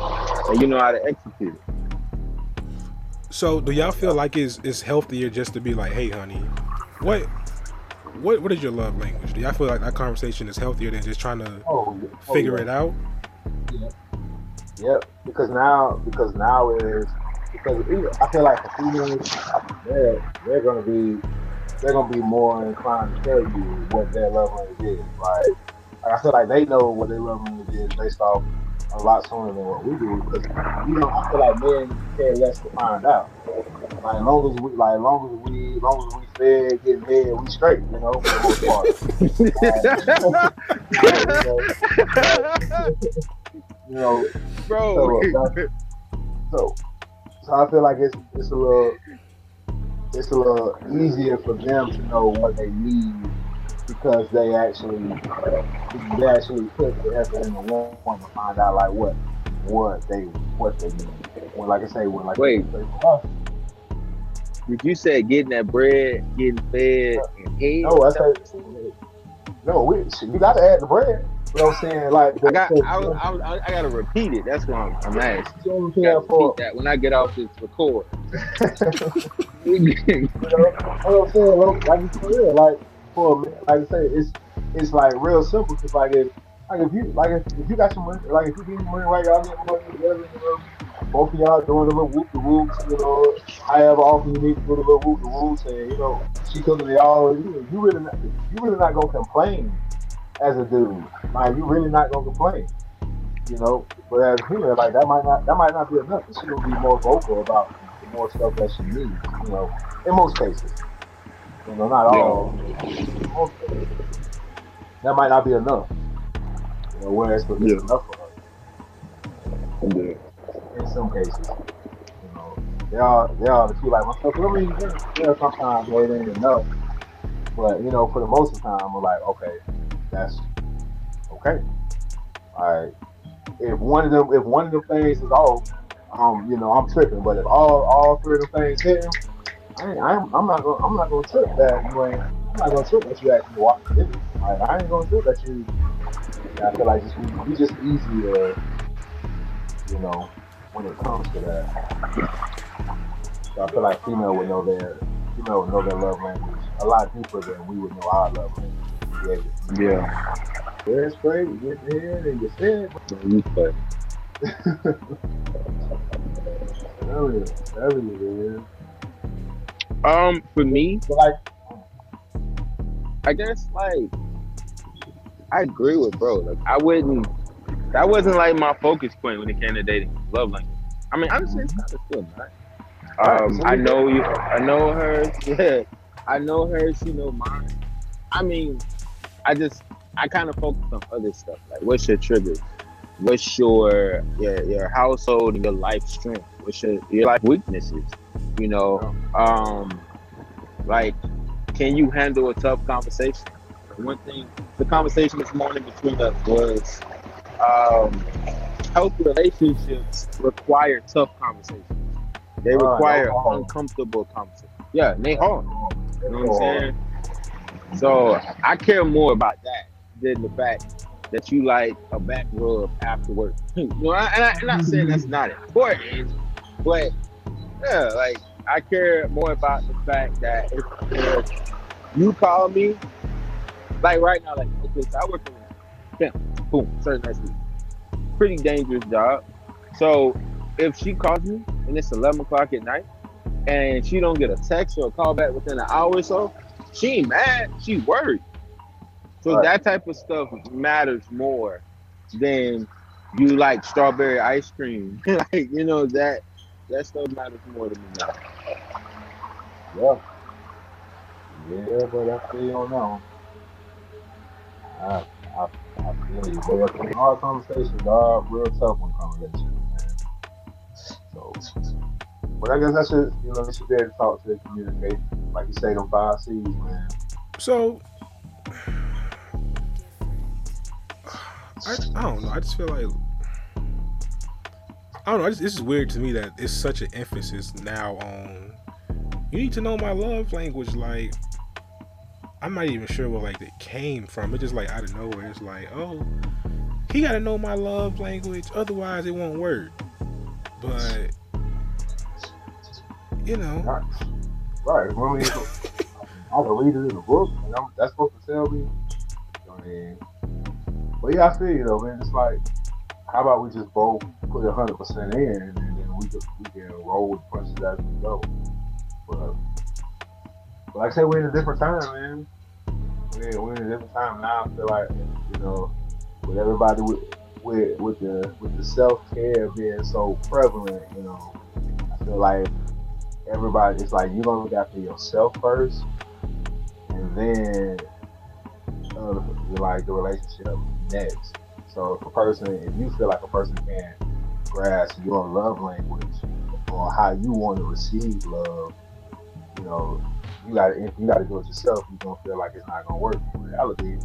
and you know how to execute it. So, do y'all feel like it's it's healthier just to be like, "Hey, honey, what what what is your love language?" Do y'all feel like that conversation is healthier than just trying to Oh, yeah. Oh, figure yeah. it out? Yep. Because now, because now is because even, I feel like the females, they're they're gonna be they're gonna be more inclined to tell you what their love language is. Like, like I feel like they know what their love language is based off a lot sooner than what we do. Because you know, I feel like men care less to find out. Like, as long as we, like, as long as we, long as we fed, getting head, we straight. You know, for the most part. you know, Bro, So, uh, So, so I feel like it's it's a little it's a little easier for them to know what they need because they actually they actually put the effort in the one point to find out like what what they what they need. When like I say when like Wait. us, Did you say getting that bread, getting fed, and head? no, I said no, we you gotta add the bread. You know what I'm saying? Like I got. the- I, I, I, I gotta repeat it. That's what I'm, I'm asking. you know what I'm I saying? gotta For repeat that when I get off this record. You know, what I'm saying, like, like for. A man, like I say, it's it's like real simple. Cause like if like if you like if, if you got some money, like if you getting money right, y'all getting money together, you know, both of y'all doing a little whoop the whoops, you know, however often you need to do the little whoop the whoops, and you know, she cooking it all. You, you really not, you really not gonna complain as a dude. Like you really not gonna complain. You know, but as a female, like that might not that might not be enough. She gonna be more vocal about the more stuff that she needs. You know, in most cases. You know, not all. most. That might not be enough. You know, whereas it's Yeah. enough for her in some cases. You know, they are they are the two like myself. I mean, yeah, yeah, sometimes it ain't enough. But you know, for the most of the time, we're like, okay, that's okay. All right. If one of them, if one of them things is off, um, you know, I'm tripping. But if all all three of them things hit, I ain't, I'm, I'm not gonna I'm not gonna trip that you ain't. I'm not gonna trip that you actually watch it. Like, I ain't gonna trip that you. I feel like just, you just easier, you know, when it comes to that. So I feel like female would know their female would know their love language a lot deeper than we would know our love language. Yeah, Yeah. fair straight, you get the head and you said, You funny. hell yeah, hell yeah. Um, for me, like, I guess like I agree with bro. Like I wouldn't. That wasn't like my focus point when it came to dating love language. I mean, honestly, it's kind of still not. Um, I know you. I know her. Yeah, I know her. She know mine. I mean, I just I kind of focus on other stuff. Like, what's your triggers? What's your your your household and your life strength? What's your your life weaknesses? You know, um, like, can you handle a tough conversation? One thing, the conversation this morning between us was um, healthy relationships require tough conversations. They Ah, require no uncomfortable conversation. Yeah, they hard. You know what. I'm saying? So I care more about that than the fact that you like a back rub after work. you know, I, and I, I'm not saying that's not important, but yeah, like I care more about the fact that if, if you call me, like right now, like okay, so I work in pimp, boom, certain nice pretty dangerous job. So if she calls me and it's 11 o'clock at night and she don't get a text or a call back within an hour or so, she mad. She worried. So Right. that type of stuff matters more than you like strawberry ice cream. like you know that that stuff matters more to me now. Yeah. Yeah, but I feel you on that one. I, I, I feel you. But in our conversations are real tough one conversations, man. So, but I guess that's just, you know, they should be able to talk to the community. Like you say, them five C's, man. So I, I don't know. I just feel like I don't know. I just, this is weird to me that it's such an emphasis now on you need to know my love language. Like I'm not even sure where like it came from. It just like out of nowhere. It's like oh he got to know my love language, otherwise it won't work. But you know, Right. Right. When we, I can read it in the book, and I'm, that's supposed to tell me. I mean, but yeah, I feel you though, man. It's like, how about we just both put hundred percent in, and then we can we can roll with punches as we go. But, but like I said, we're in a different time, man. We're, we're in a different time now. I feel like you know, with everybody with with with the with the self care being so prevalent, you know, I feel like everybody it's like you're gonna look after yourself first and then uh, like the relationship next so if a person if you feel like a person can't grasp your love language or how you want to receive love you know you gotta you gotta do it yourself you're gonna feel like it's not gonna work in reality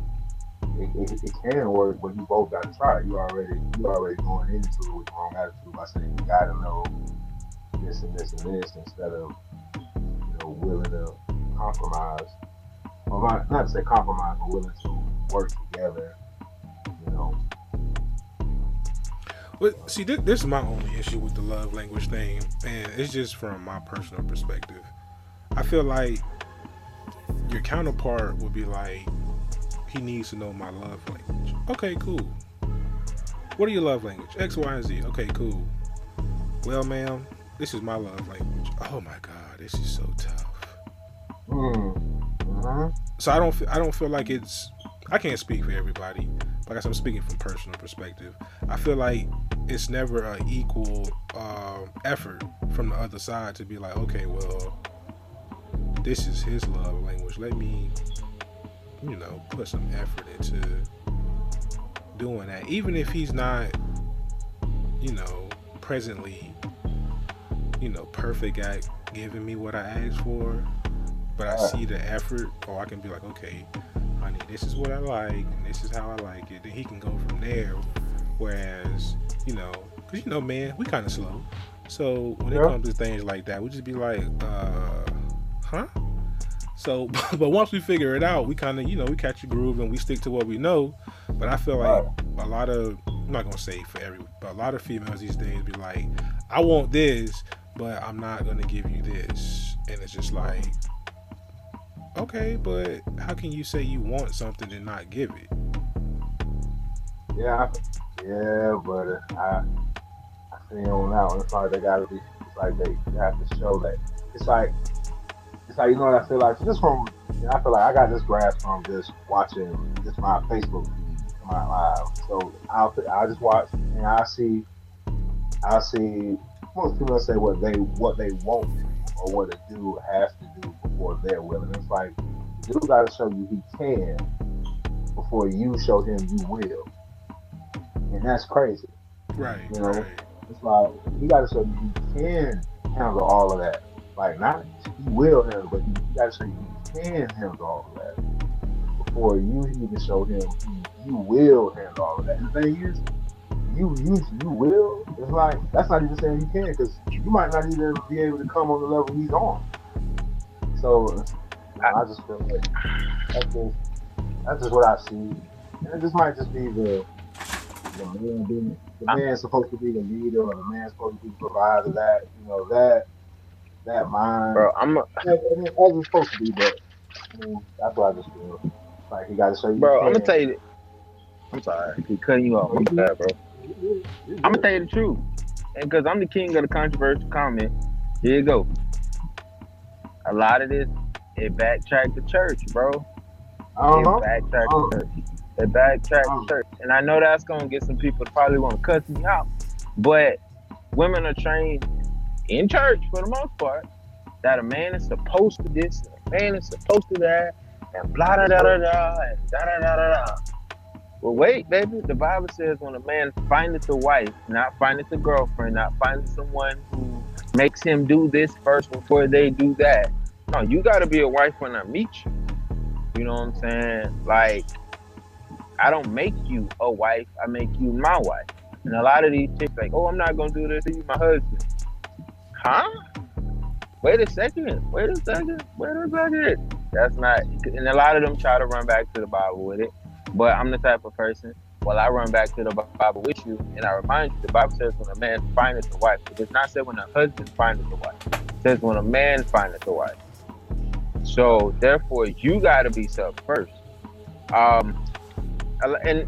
it, it, it can work but you both gotta try you already you already going into it with the wrong attitude by saying you gotta know this and this and this instead of you know willing to compromise. Well, not to say compromise, but willing to work together. But see, this, this is my only issue with the love language thing, and it's just from my personal perspective. I feel like your counterpart would be like, he needs to know my love language. Okay, cool. What are your love language? X, Y, and Z. Okay, cool. Well, ma'am, this is my love language. Oh my God, this is so tough. Mm. hmm So I don't, I don't feel like it's. I can't speak for everybody. Like I said, I'm speaking from personal perspective. I feel like it's never an equal um, effort from the other side to be like, okay, well, this is his love language. Let me, you know, put some effort into doing that, even if he's not, you know, presently, you know, perfect at giving me what I asked for. But I see the effort, or I can be like, okay, honey, this is what I like, and this is how I like it. Then he can go from there. Whereas, you know, because you know, man, we kind of slow. So when it comes to things like that, we just be like, uh, huh? So, but once we figure it out, we kind of, you know, we catch a groove and we stick to what we know. But I feel like a lot of, I'm not gonna say for every, but a lot of females these days be like, I want this, but I'm not gonna give you this, and it's just like, okay, but how can you say you want something and not give it? Yeah, yeah, but uh, I, I see on that one. It's like they gotta be. It's like they, they have to show that. It's like, it's like you know what I feel like. Just from, you know, I feel like I got this grasp from just watching just my Facebook feed, my live. So I'll I just watch and I see, I see most people say what they what they want do or what a dude has to do before they're willing. It's like you got to show you he can before you show him you will and that's crazy. Right, You know? right. It's like he got to show you he can handle all of that. Like not he will handle, but he, he got to show you he can handle all of that before you even show him you will handle all of that. And the thing is, you you you will It's like that's not even saying you can because you might not even be able to come on the level he's on. So I just feel like that's just that's just what I see, and it just might just be the the man being the man's supposed to be the leader or the man's supposed to be the provider. That you know that that mind. Bro, I'm a, As as it's supposed to be, but I mean, that's what I just feel. Like he got to show you. bro. I'm gonna tell you. I'm sorry, I keep cutting you off. I'm bad, bro. I'm gonna tell you the truth, and because I'm the king of the controversial comment. Here you go. A lot of this, it backtracked the church, bro. Don't It backtracked Uh-huh. the church. It backtracked Uh-huh. the church, and I know that's gonna get some people to probably want to cuss me out, but women are trained in church for the most part that a man is supposed to this, and a man is supposed to that, and blah da da da da, and da da da da da. Well, wait, baby. The Bible says when a man findeth a wife, not findeth a girlfriend, not findeth someone who makes him do this first before they do that. No, you got to be a wife when I meet you. You know what I'm saying? Like, I don't make you a wife. I make you my wife. And a lot of these chicks like, oh, I'm not gonna do this to you, my husband. Huh? Wait a second. Wait a second. Wait a second. That's not. And a lot of them try to run back to the Bible with it. But I'm the type of person. Well, I run back to the Bible with you, and I remind you, the Bible says when a man findeth a wife. It does not say when a husband findeth a wife. It says when a man findeth a wife. So therefore, you got to be self first. Um, and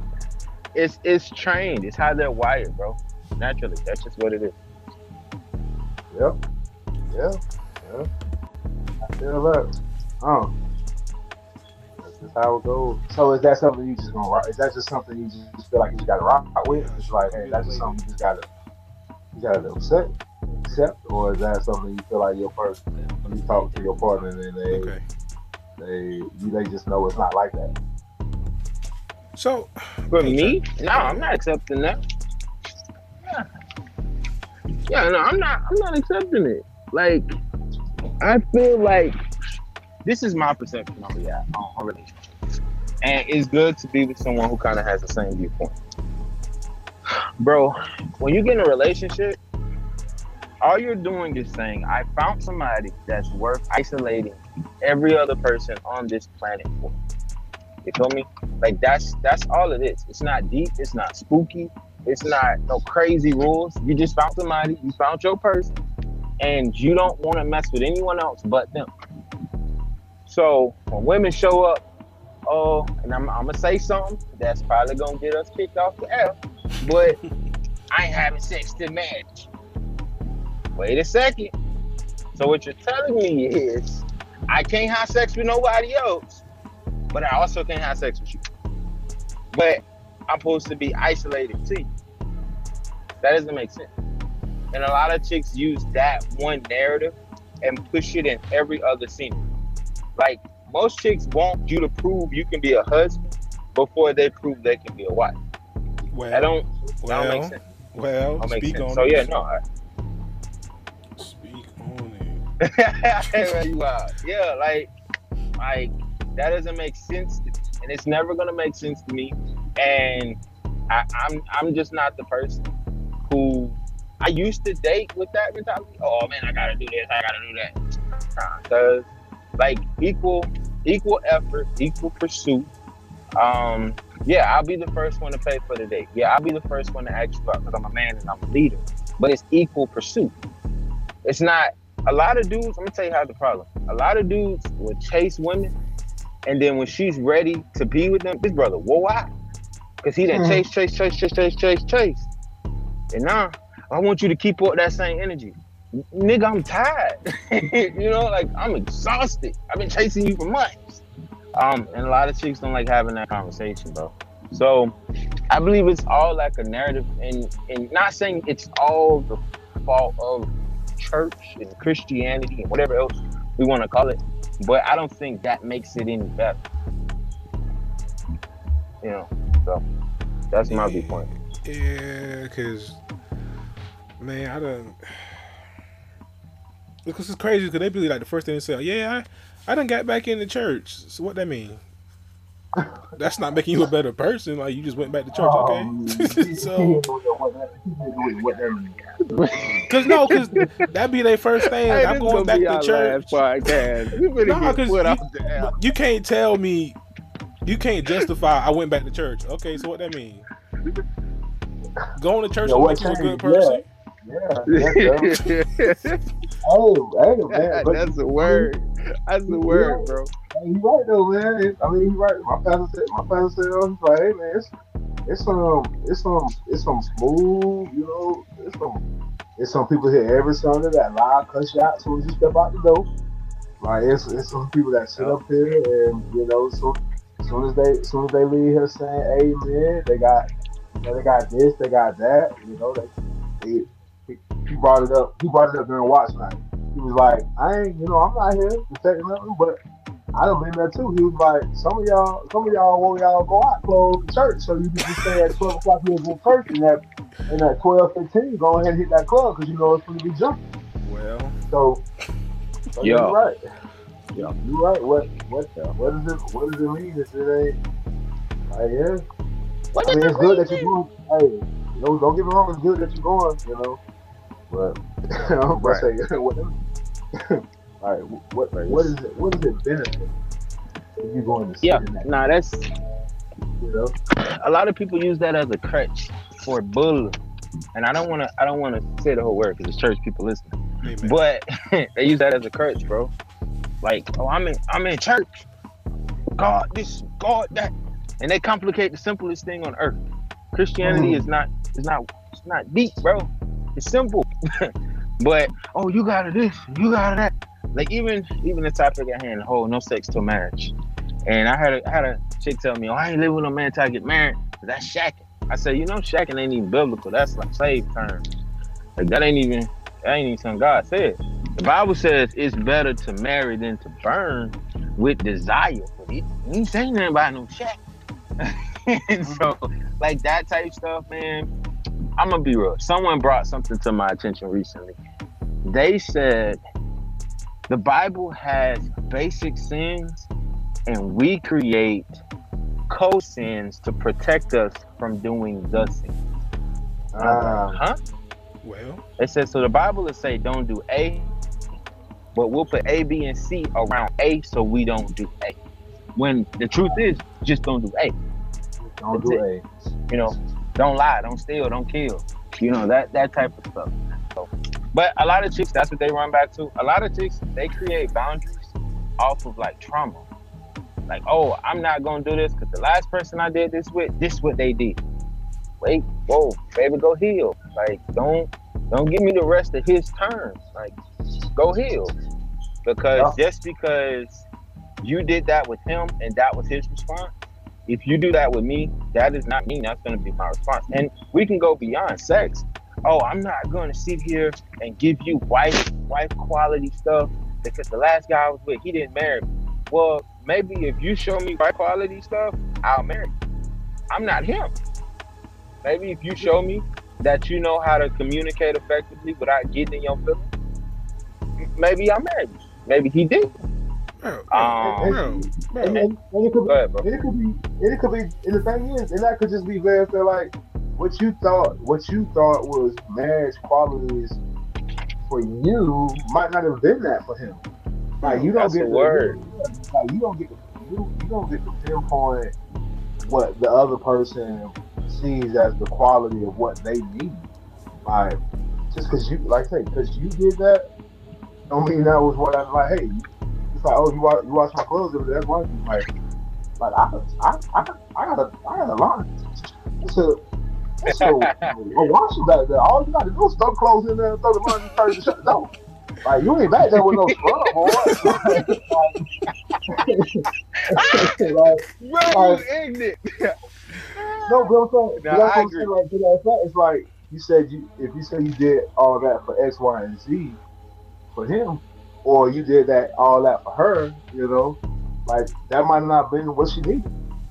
it's it's trained. It's how they're wired, bro. Naturally, that's just what it is. Yep. Yeah. Yeah. I feel that. Oh. That's just how it goes. So is that something you just gonna rock? Is that just something you just feel like you just gotta rock with? It's like, hey, that's just something you just gotta you gotta accept, accept, or is that something you feel like your person when you talk to your partner and they Okay. they you they just know it's not like that. So For me, no, I'm not accepting that. Yeah. yeah, no, I'm not. I'm not accepting it. Like, I feel like this is my perception on yeah, on, on relationships, and it's good to be with someone who kind of has the same viewpoint. Bro, when you get in a relationship, all you're doing is saying, "I found somebody that's worth isolating every other person on this planet for." You feel me? Like that's that's all it is. It's not deep. It's not spooky. It's not no crazy rules. You just found somebody. You found your person, and you don't want to mess with anyone else but them. So when women show up, oh, and I'm, I'm gonna say something that's probably gonna get us kicked off the air, but I ain't having sex to match. Wait a second. So what you're telling me is I can't have sex with nobody else, but I also can't have sex with you. But I'm supposed to be isolated to you. That doesn't make sense. And a lot of chicks use that one narrative and push it in every other scene. Like most chicks want you to prove you can be a husband before they prove they can be a wife. well, That don't that well, don't make sense. well, Don't make speak sense. on So yeah, no. I, you out. Yeah, like, like that doesn't make sense, to me. and it's never gonna make sense to me. And I, I'm, I'm just not the person who I used to date with that mentality. Oh man, I gotta do this, I gotta do that. Cause like equal, equal effort, equal pursuit. Um, yeah, I'll be the first one to pay for the date. Yeah, I'll be the first one to ask you out because I'm a man and I'm a leader. But it's equal pursuit. It's not a lot of dudes, I'm gonna tell you how the problem. A lot of dudes will chase women, and then when she's ready to be with them, this brother, whoa out. Cause he didn't chase, chase, chase, chase, chase, chase, chase. And now I want you to keep up that same energy. Nigga, I'm tired. you know, like I'm exhausted. I've been chasing you for months. Um, and a lot of chicks don't like having that conversation, bro. So I believe it's all like a narrative and and not saying it's all the fault of church and Christianity and whatever else we want to call it. But I don't think that makes it any better. You know, so that's my viewpoint. Yeah, because man, I don't. Because it's crazy because they believe like the first thing they say, yeah, I, I done got back in the church. So what that mean? That's not making you a better person. Like you just went back to church, Um, okay? so, what that, what that means. cause no, cause that'd be their first thing. Hey, I'm going back to church. last podcast. Nah, get 'cause you- off the air. You can't tell me. You can't justify. I went back to church. Okay, so what that mean? Going to church Yeah, will make you a good person. Yeah, yeah, yeah. hey, hey, man. But, That's oh, a word. That's a word, bro. Hey, you right though, man. It- I mean, you right. My pastor said, my pastor said, he's like, hey, man, it's it's some, it's some, it's some smooth, you know, it's some, it's some people here every Sunday that cuss you out as you step out the door. Like it's, it's some people that sit oh. up here and you know, so as soon as they, as soon as they leave here saying amen, they got, you know, they got this, they got that, you know, they, they he, he brought it up, he brought it up during watch night. He was like, I ain't, you know, I'm not here protecting nothing, but I done been there too. He was like, some of y'all, some of y'all want y'all go out close the church so you can just stay at 12 o'clock here in church and at, and at 12, 15, go ahead and hit that club because you know it's going to be jumping. Well, So, so Yeah. you're right. Yeah. You're right. What, what, what does it, what does it mean if it ain't, like, yeah. What I mean, it's good that you're going, hey, you know, don't get me wrong, it's good that you're going, you know, but, I'm Right. right. say, what, all right, what, what is it, what does it benefit if you're going to sit Yeah, in that, nah, that's you know? a lot of people use that as a crutch for bull. And I don't want to. I don't want to say the whole word because it's church people listening. amen. But they use that as a crutch, bro. Like, oh, I'm in. I'm in church. God, this, God, that, and they complicate the simplest thing on earth. Christianity Mm. is not. Is not. It's not deep, bro. It's simple. but oh, you got to this. You got to that. Like even even the topic at hand, the whole no sex till marriage. And I had a I had a chick tell me, oh, I ain't living with no man till I get married. That's shacking. I said, you know, shacking ain't even biblical. That's like slave terms. Like that ain't even that ain't even something God said. The Bible says it's better to marry than to burn with desire. But ain't saying nothing about no shack. and so, like that type stuff, man. I'm gonna be real. Someone brought something to my attention recently. They said the Bible has basic sins, and we create co-sins to protect us from doing the sin. Like, Ah. huh? well, It says so. The Bible is say don't do A, but we'll put A, B, and C around A so we don't do A. When the truth is, just don't do A. Don't That's do a. You know, don't lie, don't steal, don't kill. You know that that type of stuff. So, but a lot of chicks, that's what they run back to. A lot of chicks, they create boundaries off of like trauma. Like, oh, I'm not gonna do this because the last person I did this with, this what they did. Wait, whoa, baby, go heal. Like, don't don't give me the rest of his terms. Like, go heal. Because just because you did that with him and that was his response, if you do that with me, that is not me. That's going to be my response. And we can go beyond sex. Oh, I'm not going to sit here and give you wife wife quality stuff because the last guy I was with, he didn't marry me. Well, maybe if you show me wife quality stuff, I'll marry you. I'm not him. Maybe if you show me that you know how to communicate effectively without getting in your feelings, maybe I'll marry you. Maybe he did. Bro, Um, bro, And, and, and it could Go ahead, be, it could be, and it could be, and the thing is, and that could just be very fair. Like what you thought, what you thought was marriage qualities for you might not have been that for him. Like you don't That's get the word. Like you don't get to, you, you don't get to pinpoint what the other person sees as the quality of what they need. Like just because you, like I say, because you did that, don't mean that was what I like. Hey, it's like, oh, you watch, you watch my clothes every day. That's one thing. Like, like I, I, I, I got a, I got a. It's a, it's a, washer back there. All you got to do is throw clothes in there, and throw the laundry detergent, and shut the door. Like you ain't back there with no scrub, boy. like, like, Bro, you ignorant. no, but I'm saying, No, but I what I'm agree. saying. Like, to that it's like you said, you if you say you did all that for X, Y, and Z for him, or you did that all that for her, you know, like that might not have been what she needed.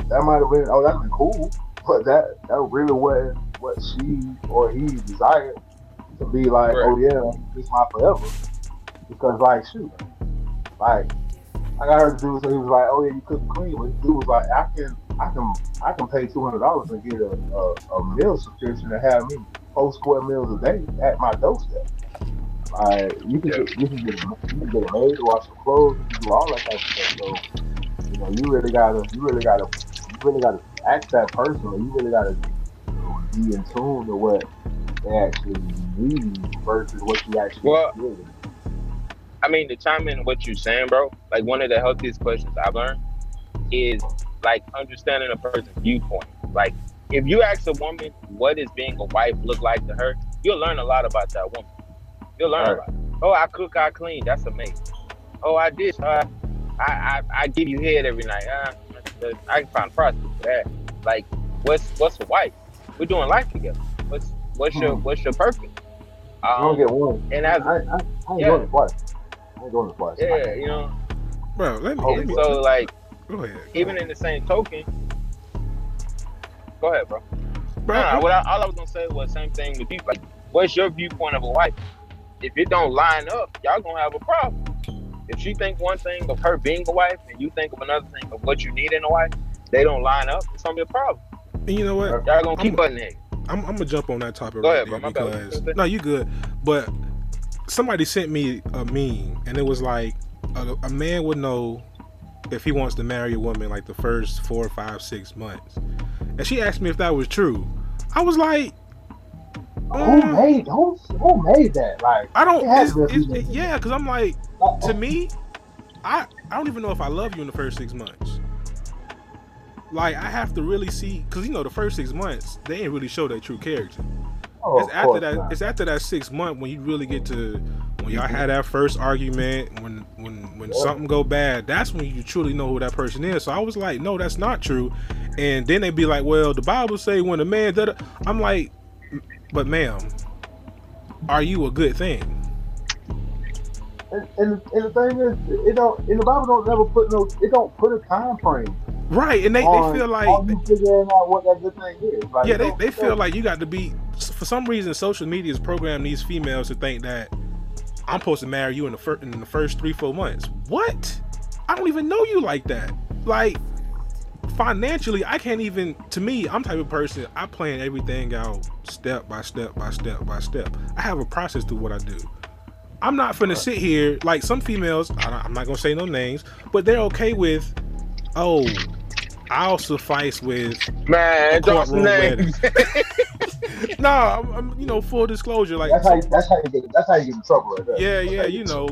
That might have been, oh, that's been cool, but that that really wasn't what she or he desired to be like. Oh, right. Oh yeah, this my forever. Because like shoot, like I got her to do so he was like, "Oh yeah, you cook clean," but the dude was like, "I can, I can, I can pay two hundred dollars and get a, a, a meal subscription and have me four square meals a day at my doorstep." Like you can, Yeah. get, you can get, you can get a maid to wash your clothes, you can do all that type of stuff. So, you know, you really gotta, you really gotta, you really gotta ask that person, you really gotta be in tune to what they actually need versus what you actually Well, give. I mean, to chime in what you're saying, bro, like one of the healthiest questions I've learned is like understanding a person's viewpoint. Like, if you ask a woman what is being a wife look like to her, you'll learn a lot about that woman. You'll learn Right. Oh, I cook, I clean. That's amazing. Oh, I dish. Uh, I, I I give you head every night. Uh, I can find a prostitute for that. Like, what's what's a wife? We're doing life together. What's what's your Hmm. what's your purpose? I don't Um, get one. and as I, I, I ain't Yeah. doing it twice. I ain't doing it twice. yeah, you know, Bro, let me, Oh, let me so like go ahead. even in the same token, go ahead, bro. bro, Nah, what I, all I was gonna say was same thing with you. Like, what's your viewpoint of a wife? If it don't line up, y'all gonna have a problem. If she think one thing of her being a wife, and you think of another thing of what you need in a wife, they don't line up. It's gonna be a problem. and you know what? Y'all gonna keep I'm- butting heads. I'm, I'm gonna jump on that topic Go right ahead, there bro. Because no, you good. But somebody sent me a meme, and it was like a, a man would know if he wants to marry a woman like the first four, five, six months. And she asked me if that was true. I was like, Who mm, made who, who made that? Like, I don't. It It's, it's, yeah, because I'm like, uh, to me, I I don't even know if I love you in the first six months. Like I have to really see, because you know the first six months they ain't really show their true character. oh, it's after that. not. It's after that six month when you really get to when y'all had that first argument. When when when Yeah. something go bad, that's when you truly know who that person is. So I was like, no, that's not true. And then they be like, well, the Bible say when a man did, I'm like, but ma'am, are you a good thing? And, and, and the thing is, it don't. In the Bible, don't never put no. It don't put a time frame. Right? And they, on, they feel like on you figuring out what that good thing is. Like, yeah, they, they feel like you got to be for some reason social media has programmed these females to think that I'm supposed to marry you in the first in the first three four months. What? I don't even know you like that. Like financially, I can't even. To me, I'm type of person I plan everything out step by step by step by step. I have a process to what I do. I'm not finna sit here like some females. I- I'm not gonna say no names, but they're okay with. Oh, I'll suffice with Man, drop names. no, I'm, I'm, you know, full disclosure, like, That's how. You, that's how you get. That's how you get in trouble right yeah, That's yeah, you know,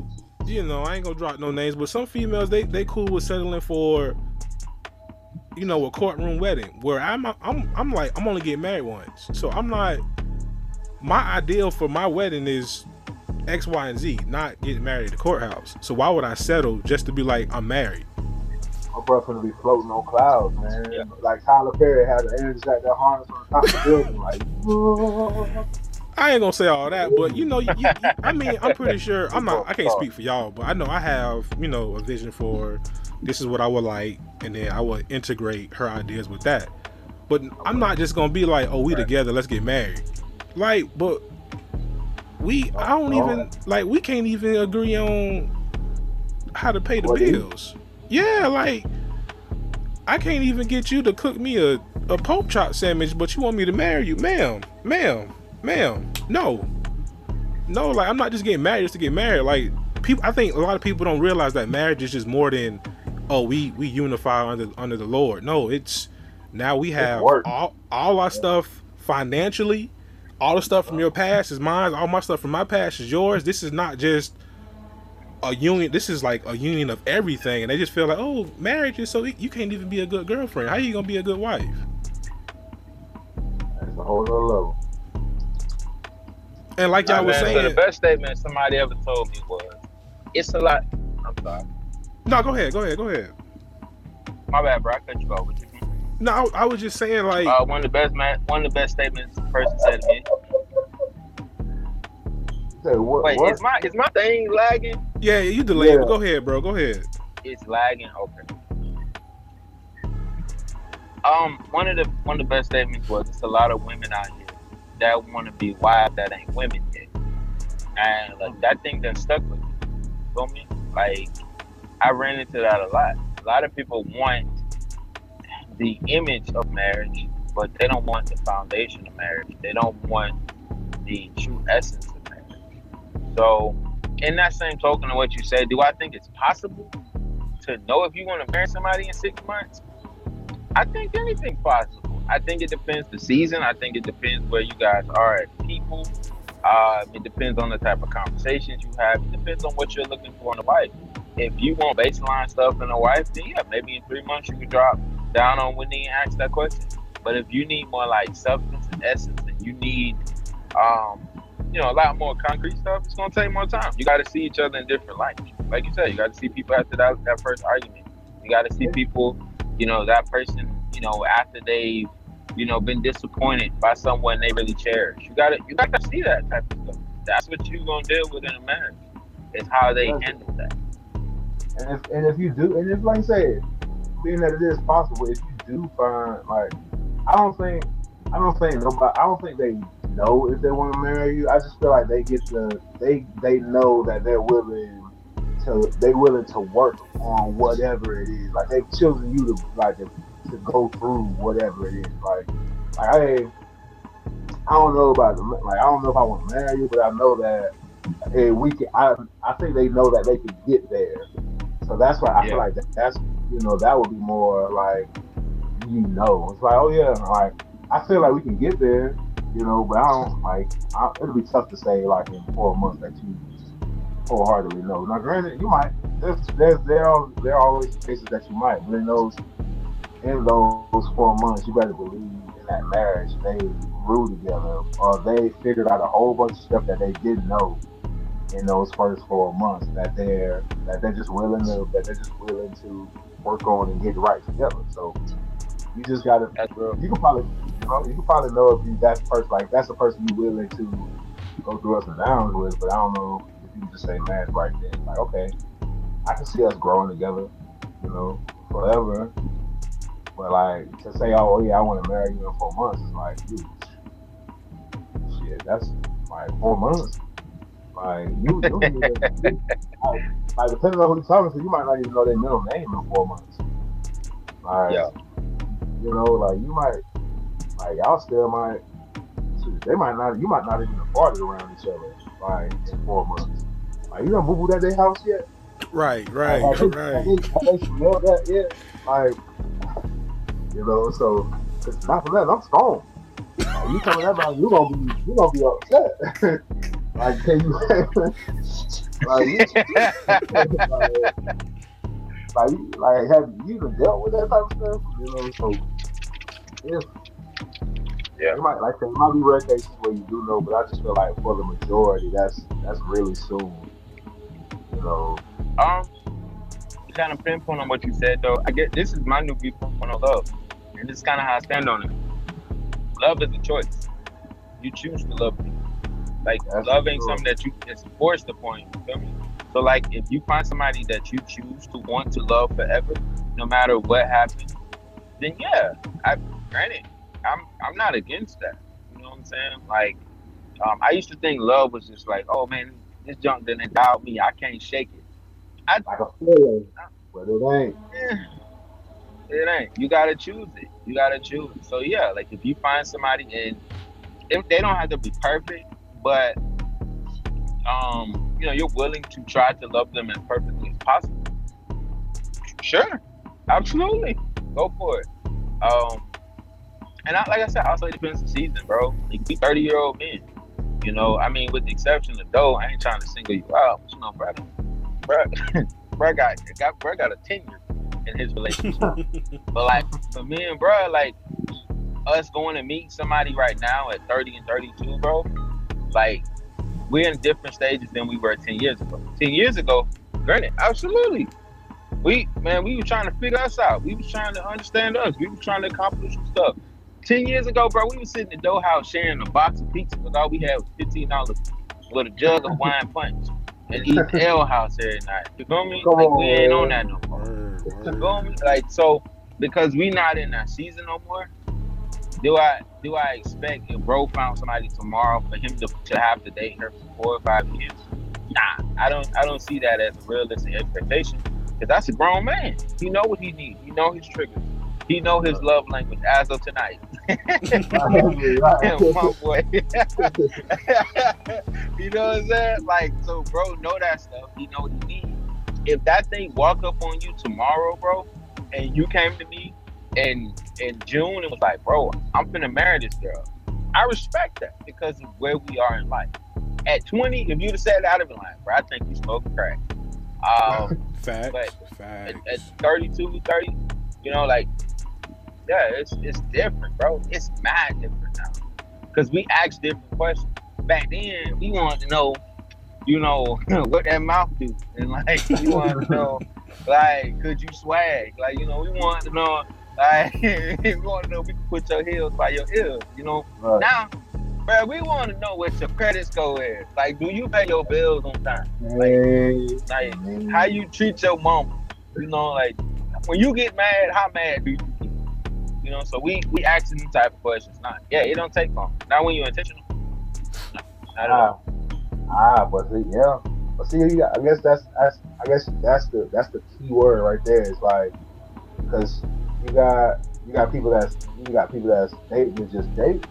you know, I ain't gonna drop no names, but some females they they cool with settling for, you know, a courtroom wedding. Where I'm, I'm, I'm like, I'm only getting married once, so I'm not. My ideal for my wedding is X, Y, and Z, not getting married at the courthouse. So why would I settle just to be like I'm married? My brother gonna be floating on clouds, man. Yeah. Like Tyler Perry had the energy at their harness on top of the building, like. I ain't gonna say all that, but you know, you, you, I mean, I'm pretty sure. I'm not. I can't speak for y'all, but I know I have, you know, a vision for this is what I would like, and then I would integrate her ideas with that. But I'm not just gonna be like, oh, we together, let's get married. Like, but we, I don't oh. even like, we can't even agree on how to pay the What bills. Yeah, like, I can't even get you to cook me a a pork chop sandwich, but you want me to marry you, ma'am, ma'am ma'am, no, no. Like I'm not just getting married just to get married. Like people, I think a lot of people don't realize that marriage is just more than, oh, we we unify under under the Lord. No, it's now we have all all our stuff financially. All the stuff from your past is mine. All my stuff from my past is yours. This is not just a union. This is like a union of everything, and they just feel like, oh, marriage is so you can't even be a good girlfriend. How are you gonna be a good wife? That's a whole other level. And like y'all Nah, was man, so saying, the best statement somebody ever told me was, "It's a lot." I'm sorry. No, go ahead, go ahead, go ahead. My bad, bro. I cut you off. What you mean? No, I, I was just saying like Uh, one of the best man, one of the best statements a person said to me. You say, what? Wait, what? is my is my thing lagging? yeah, you delayed, Yeah. but go ahead, bro. Go ahead. It's lagging. Okay. Um, one of the one of the best statements was it's a lot of women out here that want to be wives that ain't women yet, and like that thing that stuck with me. Feel me? Like I ran into that a lot. A lot of people want the image of marriage, but they don't want the foundation of marriage. They don't want the true essence of marriage. So, in that same token of what you said, do I think it's possible to know if you want to marry somebody in six months? I think anything's possible. I think it depends the season. I think it depends where you guys are as people. Uh, it depends on the type of conversations you have. It depends on what you're looking for in a wife. If you want baseline stuff in a wife, then yeah, maybe in three months you can drop down on when they ask that question. But if you need more like substance and essence, and you need, um, you know, a lot more concrete stuff, it's gonna take more time. You got to see each other in different lights. Like you said, you got to see people after that that first argument. You got to see people, you know, that person, you know, after they've, you know, been disappointed by someone they really cherish. You got to you got to see that type of stuff. That's what you're gonna deal with in a marriage. Is how they handle that. And if and if you do, and if like I said, being that it is possible, if you do find like, I don't think, I don't think nobody, I don't think they know if they want to marry you. I just feel like they get the, they they know that they're willing to, they willing to work on whatever it is. Like they've chosen you to like to, to go through whatever it is. Like, like I, I don't know about like I don't know if I want to marry you, but I know that. Hey, we can. I I think they know that they can get there. So that's why I Yeah. feel like that, that's you know that would be more like you know it's like oh yeah like I feel like we can get there you know but I don't like I, it'll be tough to say like in four months that you wholeheartedly know. Now granted you might there's there's there are there are always cases that you might but in those in those four months you better believe in that marriage they grew together or they figured out a whole bunch of stuff that they didn't know in those first four months that they're that they're just willing to that they're just willing to work on and get right together. So you just gotta That's you can probably you know you can probably know if you that person like that's the person you willing to go through ups and downs with, but I don't know if you just say man right then. Like, okay, I can see us growing together, you know, forever. But like to say, oh yeah, I want to marry you in four months, is like, dude, shit, that's like four months. Like you, you, you like, like depending on who you're talking to, you might not even know their middle name in four months. Like, Yeah. you know, like you might, like y'all still might, they might not, you might not even have farted around each other, like in four months. Like you done boo booed at their house yet? Right, right, Like, have right. Have they, have they smelled that yet? Like, you know, so it's not for that. I'm strong. Like, you coming that you gonna be, you gonna be upset. like, can you, like, like, like, like, have you even dealt with that type of stuff? You know, so if Yeah. it might like there might be rare cases where you do know, but I just feel like for the majority, that's that's really soon. You know, Um, kind of pinpoint on what you said though, I get this is my new viewpoint on love, and this is kind of how I stand on it. Love is a choice. You choose to love people. Like That's ain't something that you it's forced upon you. you Feel me? So like if you find somebody that you choose to want to love forever, no matter what happens, then yeah, I granted, I'm I'm not against that. You know what I'm saying? Like, um, I used to think love was just like, oh man, this junk didn't endow me, I can't shake it. like a feeling, but it ain't. Eh, it ain't. You gotta choose it. You gotta choose. So yeah, like if you find somebody and if they don't have to be perfect, but um, you know, you're willing to try to love them as perfectly as possible. Sure, absolutely, go for it. Um, and I, like I said, also it depends on the season, bro. Like we thirty year old men, you know. I mean, with the exception of Doe, I ain't trying to single you out, but you know, bro, bro, bro got got bro got a tenure in his relationship. but like for me and bro, like us going to meet somebody right now at 30 and 32, bro, like we're in different stages than we were 10 years ago. 10 years ago, granted, absolutely. We man, we were trying to figure us out. We was trying to understand us. We were trying to accomplish some stuff. 10 years ago, bro, we was sitting in the dough house sharing a box of pizza because all we had was $15 with a jug of wine punch and eat L house every night. You feel me? Come like, on, we ain't man. on that no more. Word, You word. feel me? Like so, because we not in that season no more. Do I do I expect if bro found somebody tomorrow for him to, to have to date her for four or five years? Nah, I don't I don't see that as a realistic expectation. Cause that's a grown man. He know what he needs. He know his triggers. He know his love language as of tonight. My boy. you know what I'm saying? Like, so bro, know that stuff. He know what he needs. If that thing walk up on you tomorrow, bro, and you came to me in in June and was like, bro, I'm finna marry this girl. I respect that because of where we are in life. At 20, if you'd have said that, I'd have been like, bro, I think you smoking crack. Um, Facts. But- Facts. at, at 32, 30, you know, like, yeah, it's it's different, bro. It's mad different now. Because we ask different questions. Back then, we wanted to know, you know, what that mouth do. And like, we wanted to know, like, could you swag? Like, you know, we wanted to know, like, we wanted to know if we could put your heels by your ears, you know. Right. Now, bro, we want to know what your credit score is. Like, do you pay your bills on time? Like, man. how you treat your mom. You know, like when you get mad, how mad do you get? You know, so we we asking these type of questions. Not yeah, it don't take long. Not when you're intentional. No, not. Ah, ah, but see, yeah, but see, you I guess that's that's I guess that's the that's the key word right there. It's like because you got you got people that's you got people that's dating to just date.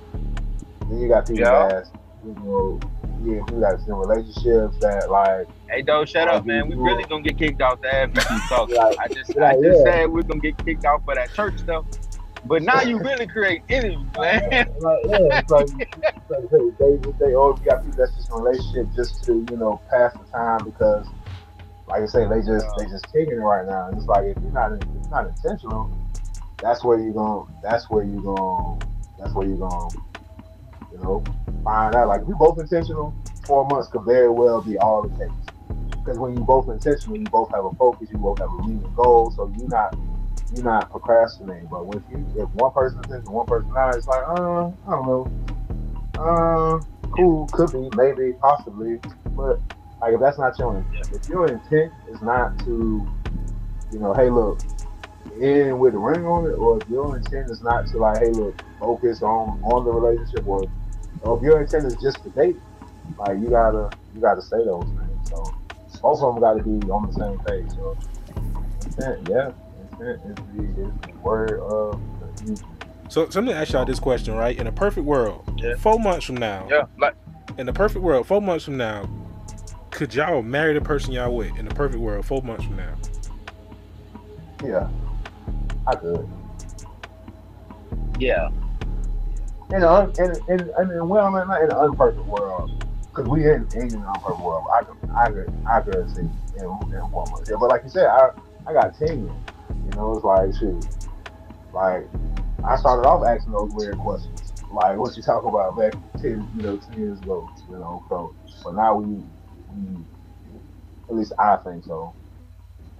Then you got people Yeah. that's you know yeah people that's in relationships that like Hey, dog, shut up, man. We really gonna get kicked out the app if you talk. Like- I just like, I just yeah. said we're gonna get kicked out for that church stuff. But now you really create enemies, man. like, yeah, it's like, it's like they, they, they, you got people that's just in a relationship just to, you know, pass the time because, like I say, they just they just kicking it right now. And it's like if you're not if it's not intentional, that's where you going that's where you going that's where you going you know, find out. Like if we both intentional, four months could very well be all it takes. Because when you both intentional, you both have a focus, you both have a meaning goal, so you're not you're not procrastinating. But if you if one person and one person not, it's like, uh, I don't know. Uh cool, could be, maybe, possibly. But like if that's not your intent, if your intent is not to, you know, hey look, in with a ring on it, or if your intent is not to like, hey look, focus on on the relationship, or, or if your intent is just to date, like you gotta you gotta say those things. So both of them got to be on the same page. So intent, yeah, intent is the, is the word of the future. So, so let me ask y'all this question, right? In a perfect world, Yeah. four months from now, Yeah, like in a perfect world, four months from now, could y'all marry the person y'all with? In a perfect world, four months from now. Yeah, I could. yeah, In an in, in, I mean, well, not in an unperfect world, because we ain't, ain't in an unperfect world. I could, I could, I could see in, in one month. Yeah, but like you said, I, I got ten years. You know, it's like shoot, like I started off asking those weird questions, like what you talk about back ten, you know, ten years ago. You know, so but now we, we at least I think so.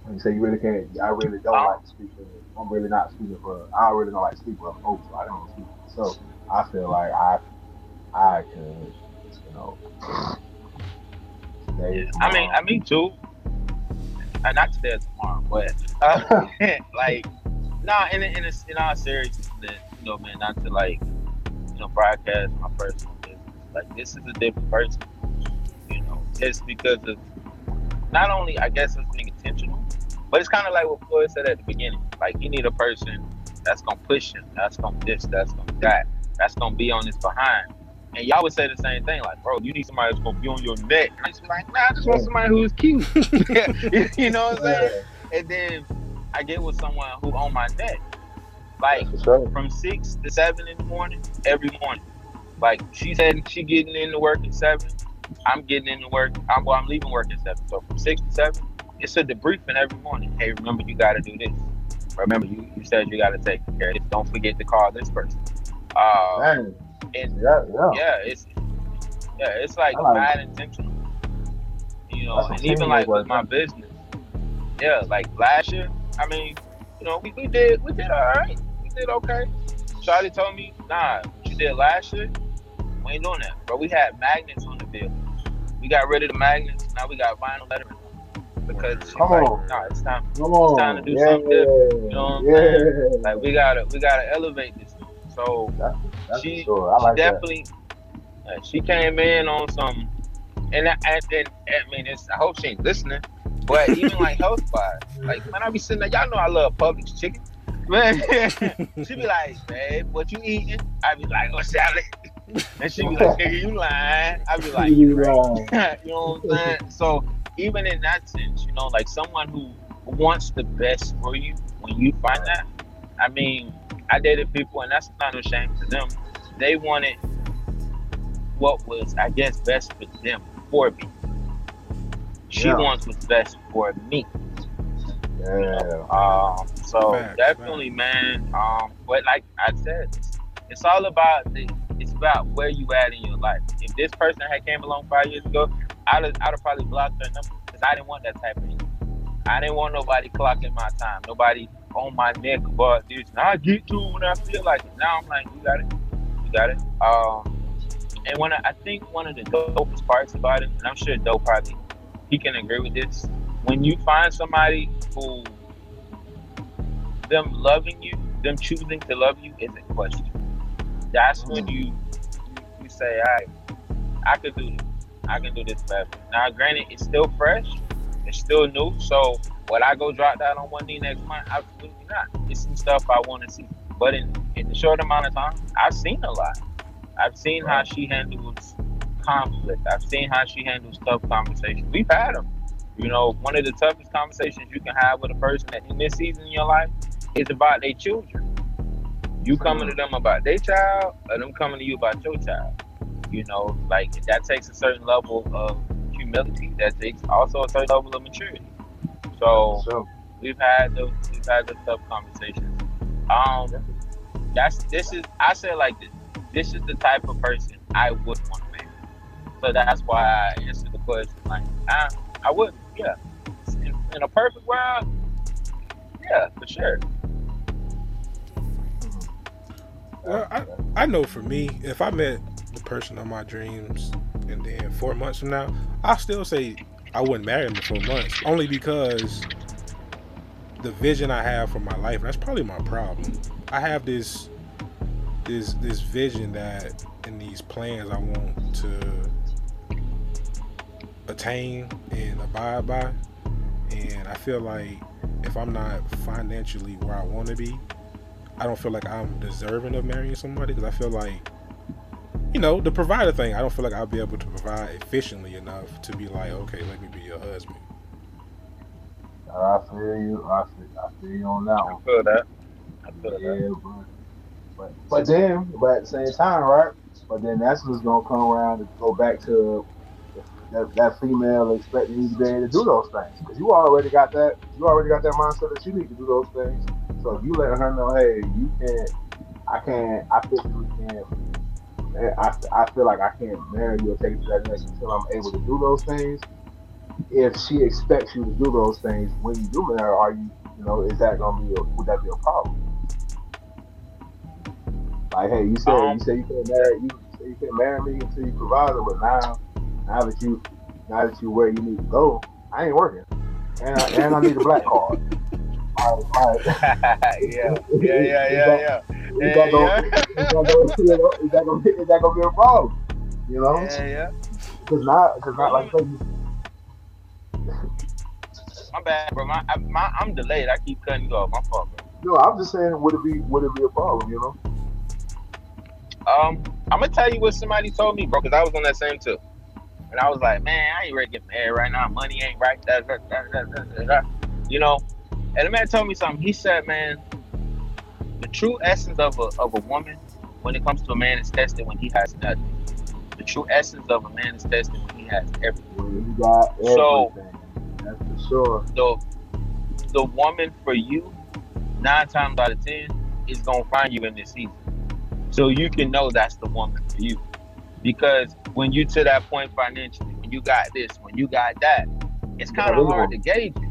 Like you say, you really can't. I really don't like speaking. I'm really not speaking for. I really don't like speaking for folks. So I don't speak for myself. I feel like I, I could, you know. Today, I mean, I mean too. Uh, not today or tomorrow, but uh, like, nah. In in a, in all seriousness, you know, man, not to like, you know, broadcast my personal business. Like, this is a different person. You know, just because of not only I guess it's being but it's kind of like what Floyd said at the beginning. Like, you need a person that's gonna push him, that's gonna this, that's gonna that, that's gonna be on his behind. And y'all would say the same thing, like, bro, you need somebody that's gonna be on your neck. And I just be like, nah, I just want somebody who's cute. you know what I'm saying? And then I get with someone who on my neck. Like sure. from six to seven in the morning, every morning. Like she's heading, she getting into work at seven. I'm getting into work. I'm well, I'm leaving work at seven. So from six to seven, it's a debriefing every morning. Hey, remember you got to do this. Remember you, you said you got to take care of this. Don't forget to call this person. Uh, Dang. and Yeah, yeah. yeah, it's yeah, it's like I like mad intentional. You know, That's and even like with my business, yeah, like last year, I mean, you know, we, we did we did all right, we did okay. Charlie told me, nah, what you did last year, we ain't doing that, but we had magnets on the bill. We got rid of the magnets, now we got vinyl lettering because she's Come like, on. nah, it's time. Come on. time to do yeah, something different, you know what I'm yeah. Like we gotta we gotta elevate this. So That's, that's she- sure. I like she definitely uh, she came in on some and I, and, and I mean it's I hope she ain't listening But even like health wise, like man, I be sitting there. Y'all know I love Publix chicken. Man, she be like, babe, what you eating? I be like, oh salad. And she be like, nigga, you lying. I be like, You you wrong. you know what I'm saying? So even in that sense, you know, like someone who wants the best for you, when you find that, I mean, I dated people, and that's not a shame to them. They wanted what was, I guess, best for them for me. She Yeah. wants what's best for me. Yeah. Um, so definitely, man. Um, but like I said, it's, it's all about the. It's about where you at in your life. If this person had came along five years ago, I'd have, I'd have probably blocked their number because I didn't want that type of thing. I didn't want nobody clocking my time. Nobody on my neck about this. I get to when I feel like it. Now I'm like, you got it, you got it. Um, and when I, I think one of the dopest parts about it, and I'm sure Dope probably he can agree with this. When you find somebody who them loving you, them choosing to love you is a question. That's when you you, you say, "All right, I could do this. I can do this better." Now, granted, it's still fresh, it's still new. So, would I go drop that on one knee next month? Absolutely not. It's some stuff I want to see. But in in the short amount of time, I've seen a lot. I've seen how she handles conflict. I've seen how she handles tough conversations. We've had them. You know, one of the toughest conversations you can have with a person in this season in your life is about their children. You coming to them about their child, or them coming to you about your child. You know, like that takes a certain level of humility. That takes also a certain level of maturity. So So, we've had those we've had those tough conversations. Um, that's this is I say like this. This is the type of person I would want to marry. So that's why I answered the question like I I would yeah. In, in a perfect world, yeah, for sure. Well, I, I know for me, if I met the person of my dreams and then four months from now, I still say I wouldn't marry him in four months. Only because the vision I have for my life, that's probably my problem. I have this this this vision that and these plans I want to attain and abide by. And I feel like if I'm not financially where I want to be, I don't feel like I'm deserving of marrying somebody because I feel like, you know, the provider thing. I don't feel like I'll be able to provide efficiently enough to be like, okay, let me be your husband. I feel you. I feel, I feel you on that one. I one. feel that. I feel that. Yeah, but, but but then, but at the same time, right? But then that's what's gonna come around to go back to that, that female expecting you to be able to do those things because you already got that. You already got that mindset that you need to do those things. So if you let her know, hey, you can't, I can't, I physically can't. I, I feel like I can't marry you or take you to that next until I'm able to do those things. If she expects you to do those things when you do marry, are you, you know, is that gonna be, a, would that be a problem? Like, hey, you said Um, you said you can't marry you, say you can't marry me until you provide her, but now, now that you, now that you where you need to go, I ain't working, and I, and I need a black card. All right, all right. yeah, yeah, yeah, yeah, yeah. Is that gonna, is that gonna, is that gonna, be- is that gonna be a problem? You know, Yeah, yeah. because not, because not like My bad, bro. My, I, my, I'm delayed. I keep cutting you off. My fault, bro. no, I'm just saying, would it be, would it be a problem? You know, Um, I'm gonna tell you what somebody told me, bro, because I was on that same too. And I was like, man, I ain't ready to get married right now. Money ain't right. Da, da, da. You know? And the man told me something. He said, man, the true essence of a, of a woman when it comes to a man is tested when he has nothing. The true essence of a man is tested when he has everything. you got So- everything, that's for sure. the the woman for you, nine times out of ten, is gonna find you in this season. So you can know that's the woman for you. Because when you to that point financially, when you got this, when you got that, it's kind of hard to gauge it.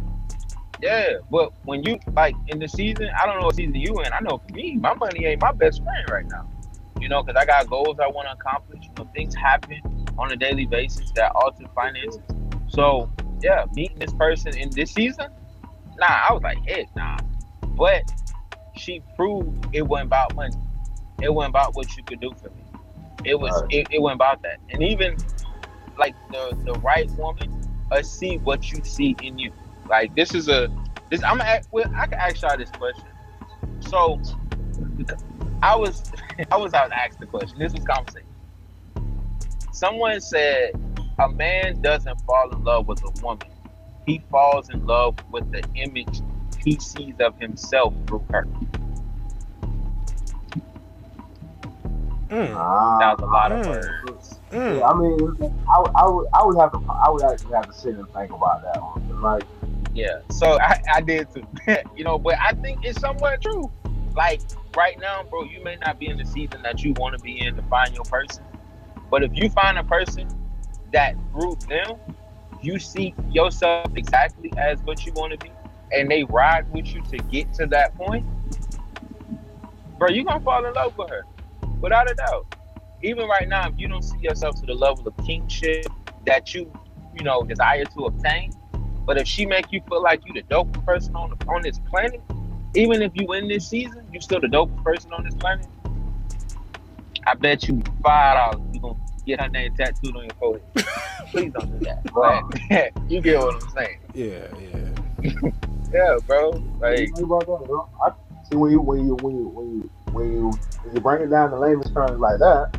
Yeah, but when you like in the season, I don't know what season you in. I know for me, my money ain't my best friend right now. You know, because I got goals I want to accomplish. You know, things happen on a daily basis that alter finances. So yeah, meeting this person in this season, nah, I was like, heck nah. But she proved it wasn't about money. It wasn't about what you could do for me. It was Right. it, it wasn't about that. And even like the the right woman, uh, see what you see in you. Like this is a this. I'm gonna ask, well, I can ask y'all this question. So I was I was out asked the question. This was conversation. Someone said a man doesn't fall in love with a woman. He falls in love with the image he sees of himself through her. Mm, Ah, That was a lot of Mm. words. mm. Yeah, I mean, I, would- I would, I would have to, I would actually have to sit and think about that one. Like, Yeah, so I, I did too. you know, but I think it's somewhat true. Like right now, bro, you may not be in the season that you want to be in to find your person. But if you find a person that through them, you see yourself exactly as what you want to be, and they ride with you to get to that point, bro, you're gonna fall in love with her. Without a doubt. Even right now, if you don't see yourself to the level of kingship that you, you know, desire to obtain, but if she make you feel like you the dopest person on the, on this planet, even if you win this season, you still the dopest person on this planet. I bet you five dollars you gonna get her name tattooed on your forehead. Please don't do that. Wow. But you get what I'm saying? Yeah, yeah. Yeah, bro. Like think about that, you? I see when you, when you, when you, when you, when you, when you bring it down to layman's terms like that,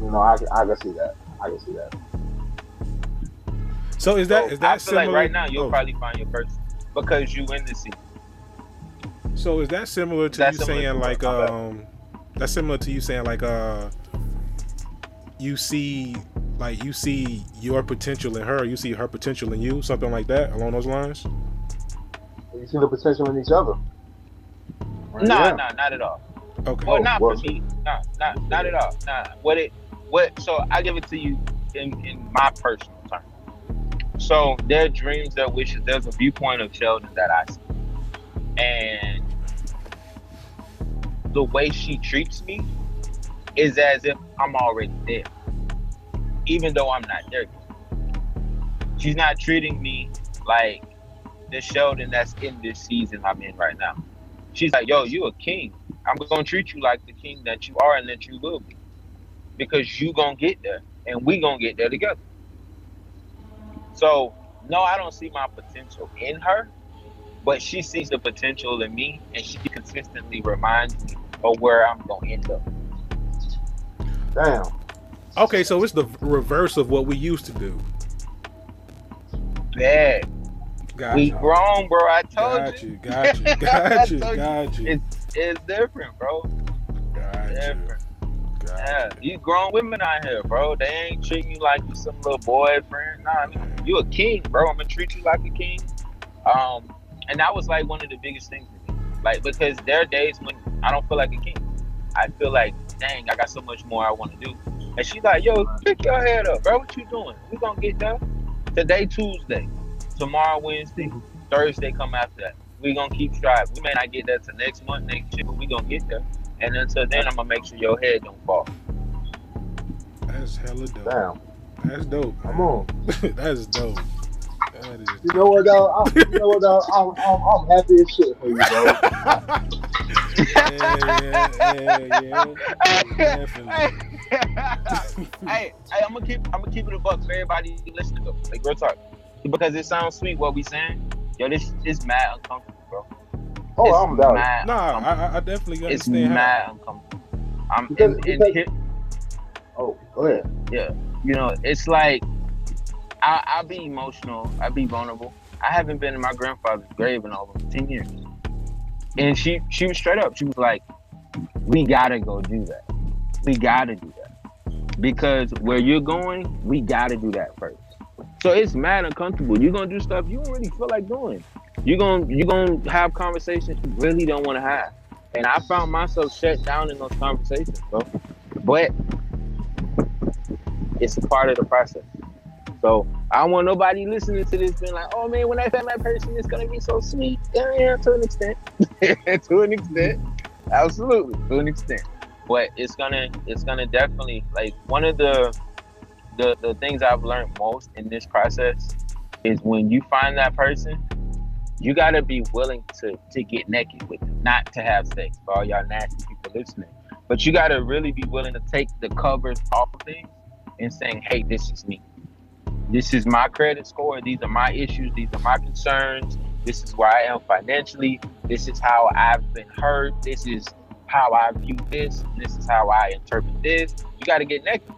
you know, I, can- I can see that. I can see that. So is that so is that I feel similar? like right now you'll oh, probably find your person because you win the season. so is that similar to That's you similar saying to like um? That's similar to you saying like uh. You see, like you see your potential in her. You see her potential in you. Something like that along those lines. You see the potential in each other. Nah, Yeah. nah, not at all. Okay. Well, not well- for me. Nah, not not at all. Nah. What it what so I give it to you in, in my personal So their dreams, their wishes, there's a viewpoint of Sheldon that I see. And the way she treats me is as if I'm already there. Even though I'm not there. She's not treating me like the Sheldon that's in this season I'm in right now. She's like, yo, you a king. I'm gonna treat you like the king that you are and that you will be. Because you gonna get there and we gonna get there together. So no, I don't see my potential in her, but she sees the potential in me and she consistently reminds me of where I'm gonna end up. Damn. Okay, so it's the reverse of what we used to do. Yeah, Got we you. grown, bro. I told Got you. you. Got you. Got you. I you. Got you. It's it's different, bro. Got you. Different. Yeah, you. grown women out here, bro. They ain't treating you like you some little boyfriend. Nah, nigga, you a king, bro. I'm gonna treat you like a king. Um, and that was like one of the biggest things for me. Like because there are days when I don't feel like a king. I feel like, dang, I got so much more I want to do. And she's like, yo, pick your head up, bro. What you doing? We gonna get there. Today Tuesday, tomorrow Wednesday, Thursday come after that. We gonna keep striving. We may not get that to next month, next year, but we gonna get there. And until then, I'm gonna make sure your head don't fall. That's hella dope. Damn. That's dope. Come on. That's dope. That is You know what, though? I'm, you know what, though? I'm, I'm, I'm happy as shit for you, bro. yeah, yeah, yeah, yeah. Definitely. hey, hey, I'm gonna keep I'm gonna keep it a buck for everybody listening though. Like real talk. Because it sounds sweet what we saying. Yo, this is mad uncomfortable, bro. Oh, It's I'm down. mad Nah. I, I definitely it's understand mad how. uncomfortable. I'm Because- in, in because- here, Oh, go ahead. Yeah, you know, it's like I I be emotional, I be vulnerable. I haven't been in my grandfather's grave in over ten years. And she she was straight up. She was like, We gotta go do that. We gotta do that. Because where you're going, we gotta do that first. So it's mad uncomfortable. You're gonna do stuff you don't really feel like doing. You're gonna you're gonna have conversations you really don't want to have. And I found myself shut down in those conversations, bro. But it's a part of the process. So I don't want nobody listening to this being like, oh man, when I find that person, it's gonna be so sweet. Yeah, yeah, to an extent. to an extent. Absolutely, to an extent. But it's gonna it's gonna definitely like one of the the the things I've learned most in this process is when you find that person, you gotta be willing to to get naked with them, not to have sex for all y'all nasty people listening. But you gotta really be willing to take the covers off of things and saying, hey, this is me. this is my credit score. These are my issues. These are my concerns. This is where I am financially. This is how I've been hurt. This is how I view this. This is how I interpret this. You got to get naked.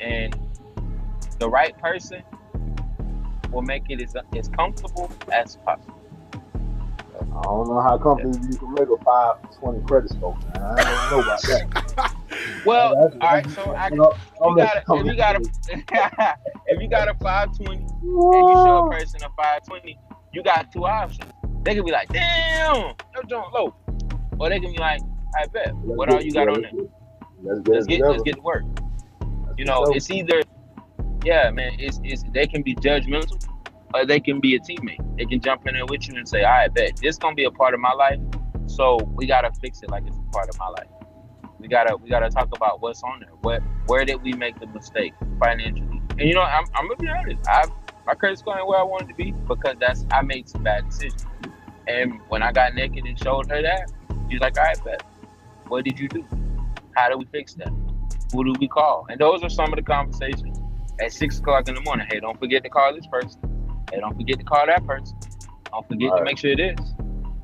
And the right person will make it as, as comfortable as possible. I don't know how companies you can make a five twenty credit score. Man. I don't know about that. Well, That's- all right. So I, I'm I'm you got a, if you got a if you got a 520 and you show a person a 520, you got two options. They could be like, damn, no joint low. Or they can be like, I bet. What all you got on there? Let's get, Let's get together. let's get to work. You know, it's either yeah, man, it's it's they can be judgmental or they can be a teammate. They can jump in there with you and say, I bet this gonna be a part of my life. So we gotta fix it like it's a part of my life. We gotta we gotta talk about what's on there. What where did we make the mistake financially? And you know, I'm, I'm gonna be honest. I my credit's going where I wanted to be because that's I made some bad decisions. And when I got naked and showed her that, she's like, "All right, bet. What did you do? How do we fix that? Who do we call?" And those are some of the conversations at six o'clock in the morning. Hey, don't forget to call this person. Hey, don't forget to call that person. Don't forget to make sure it is.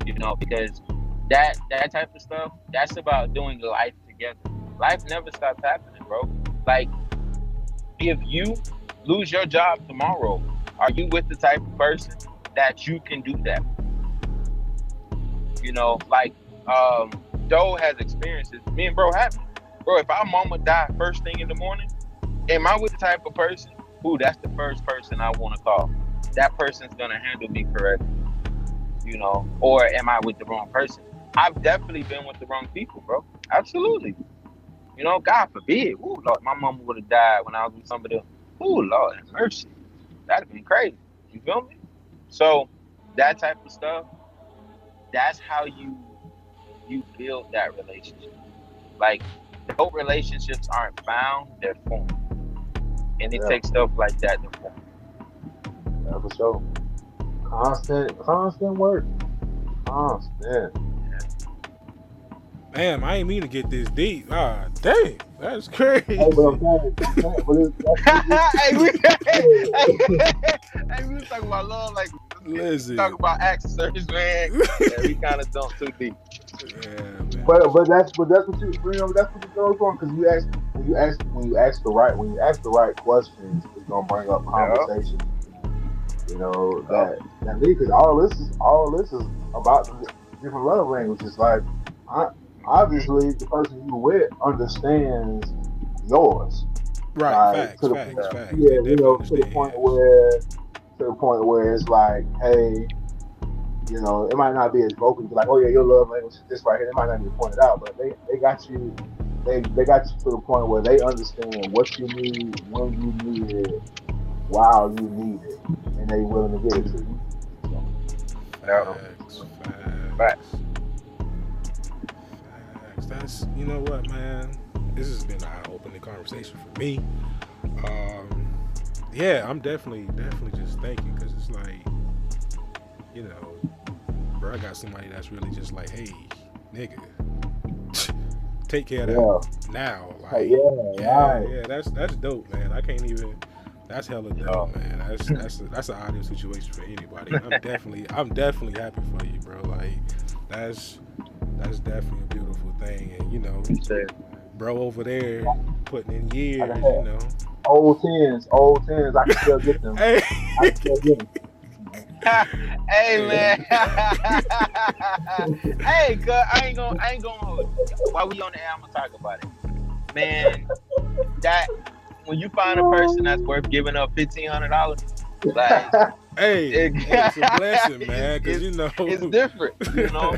You know, because that that type of stuff, that's about doing life together. Life never stops happening, bro. Like, if you lose your job tomorrow, are you with the type of person that you can do that? You know, like um Doe has experiences. Me and bro have. Bro, if our mama died first thing in the morning, am I with the type of person? who that's the first person I want to call. That person's gonna handle me correctly. You know, or am I with the wrong person? I've definitely been with the wrong people, bro. Absolutely. You know, God forbid. Ooh, Lord, my mama would have died when I was with somebody else. Ooh, Lord, mercy. That'd have been crazy. You feel me? So that type of stuff, that's how you you build that relationship. Like hope relationships aren't found, they're formed. And it Yeah. takes stuff like that to form. Yeah, for sure. Constant, constant work. Constant. Damn, I ain't mean to get this deep. Ah, dang, that's crazy. Hey, but I'm saying, I'm saying, but it's, that's, hey, we, hey, we was talking about love, like Listen, talking about accessories, man. Yeah, we kind of dumped too deep. yeah, man. But but that's but that's what you you know that's what you goes on because you ask when you ask when you ask the right when you ask the right questions it's gonna bring up conversation. You know that that because all this is all this is about the different love languages. Like I, obviously the person you with understands yours. Right, Like, facts, to the- facts, facts. Yeah, They you know, definitely to the point where to the point where it's like, hey, you know, it might not be as vocal, like, oh yeah, your love language is this right here. They might not be pointed out, but they, they got you they they got you to the point where they understand what you need, when you need it, while you need it, and they willing to give it to you. Yeah. Facts, facts. Facts. Facts. That's you know what, man. This has been an eye-opening conversation for me. Um, yeah, I'm definitely, definitely just thinking because it's like, you know, bro, I got somebody that's really just like, hey, nigga, take care of that Yeah, now. Like, yeah, yeah, yeah, that's that's dope, man. I can't even. That's hella dope, man. That's that's a, that's an ideal situation for anybody. I'm definitely I'm definitely happy for you, bro. Like that's that's definitely a beautiful thing, and you know, bro over there putting in years, you know. old tens, old tens, I can still get them. Hey, I can still get them. hey man. hey, cuz I ain't gonna I ain't gonna hold. While we on the air, I'm gonna talk about it. Man, that when you find a person that's worth giving up fifteen hundred dollars, like hey, It- it's a blessing, man, because you know it's different, you know?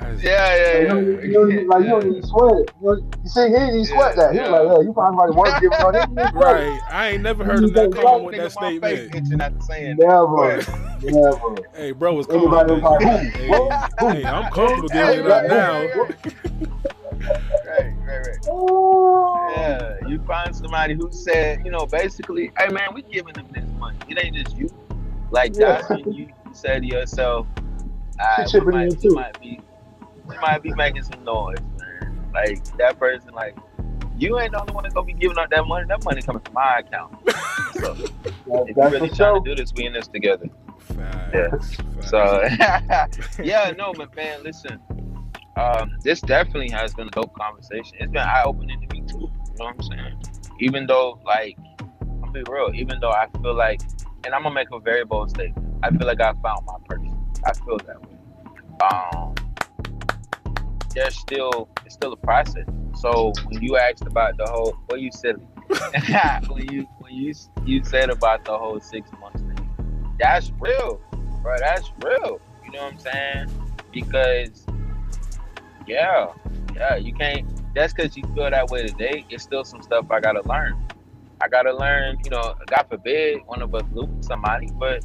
That's- Yeah, yeah, Like, yeah. you, don't, you, don't, like, you don't even sweat it. You, know, you see, he didn't even sweat Yeah, that. He was like, yeah, you find somebody worth giving on it. Right, I ain't never heard him that Nigga, calm with that statement. itching after saying that. Never, never. Hey, bro was calm. Was like, Hey, who? Who? hey, I'm comfortable Hey, giving it up right, now. right, right, right, right, right. Oh. Yeah, you find somebody who said, you know, basically, hey man, we giving them this money. It ain't just you. Like Yeah. that's when you say to yourself, I chipping we, in might, might be we might be making some noise, man. Like that person, like you ain't the only one that's gonna be giving up that money. That money coming from my account. So That- if you really for trying sure. to do this, we in this together. Facts. Facts. So yeah, no, but man, listen. Um, this definitely has been a dope conversation. It's been eye opening to me too. You know what I'm saying? Even though, like, I'm be real. Even though I feel like, and I'm gonna make a very bold statement. I feel like I found my person. I feel that way. Um, there's still it's still a process. So when you asked about the whole, well, you silly. when you when you you said about the whole six months thing, that's real, bro. That's real. You know what I'm saying? Because yeah, yeah, you can't. That's because you feel that way today. It's still some stuff I gotta learn. I gotta learn. You know, God forbid one of us lose somebody, but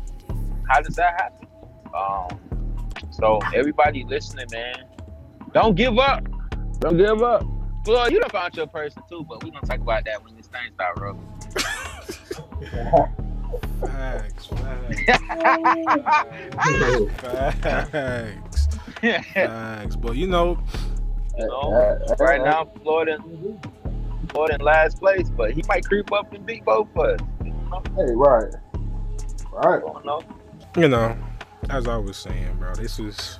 how does that happen? Um, so everybody listening, man, don't give up. Don't give up. Well, you done found your person too, but we're gonna talk about that when this thing start rolling. Facts. Facts. Facts. Facts. But you know, You know, right now Florida, Florida in last place, but he might creep up and beat both of us. You know, Hey, right, right. I don't know. you know, as I was saying, bro, this is.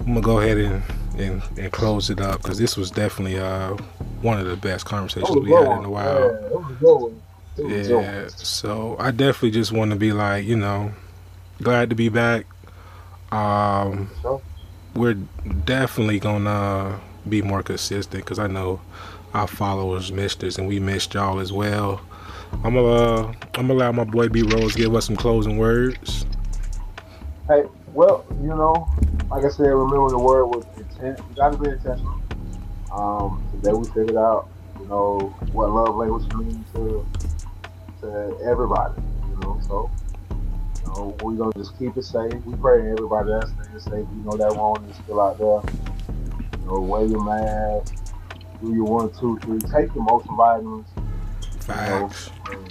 I'm gonna go ahead and and, and close it up because this was definitely uh one of the best conversations we had in a while. Yeah, it was a good one. It was a good one. Yeah, so I definitely just want to be like, you know, glad to be back. Um, we're definitely gonna be more consistent because I know our followers missed us and we missed y'all as well. I'm gonna, uh, I'm gonna allow my boy B Rose give us some closing words. Hey, well, you know, like I said, remember the word was You gotta be intentional. Um, today we figured out, you know, what love language means to to everybody. You know, so you know, we're gonna just keep it safe. We pray everybody that's staying safe. You know that one is still out there. You know, wear your mask, do your one, two, three, take your multivitamins. Facts. Um,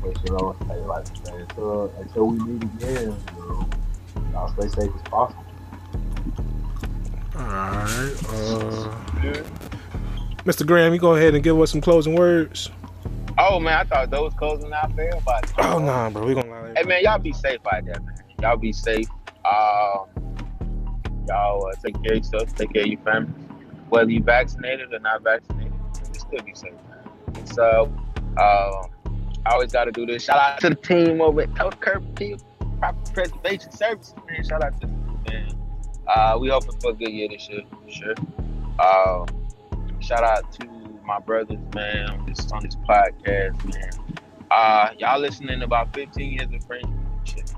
But you know, hey, like until until we meet again, you know, y'all stay safe as possible. All right. Uh, Mr. Graham, you go ahead and give us some closing words. Oh man, I thought those closing out for everybody. Oh nah, bro, we gonna allow Hey man, y'all be safe out there, man. Y'all be safe. Um, y'all uh, take care of yourself, take care of your family. Whether you vaccinated or not vaccinated, you still be safe, man. It's uh, um, I always got to do this. Shout out to the team over at Total Curb Team Property Preservation Services, man. Shout out to them, man. Uh, we hoping for a good year this year, for sure. Um, shout out to my brothers, man, on this on this podcast, man. Uh, y'all listening about 15 years of friendship.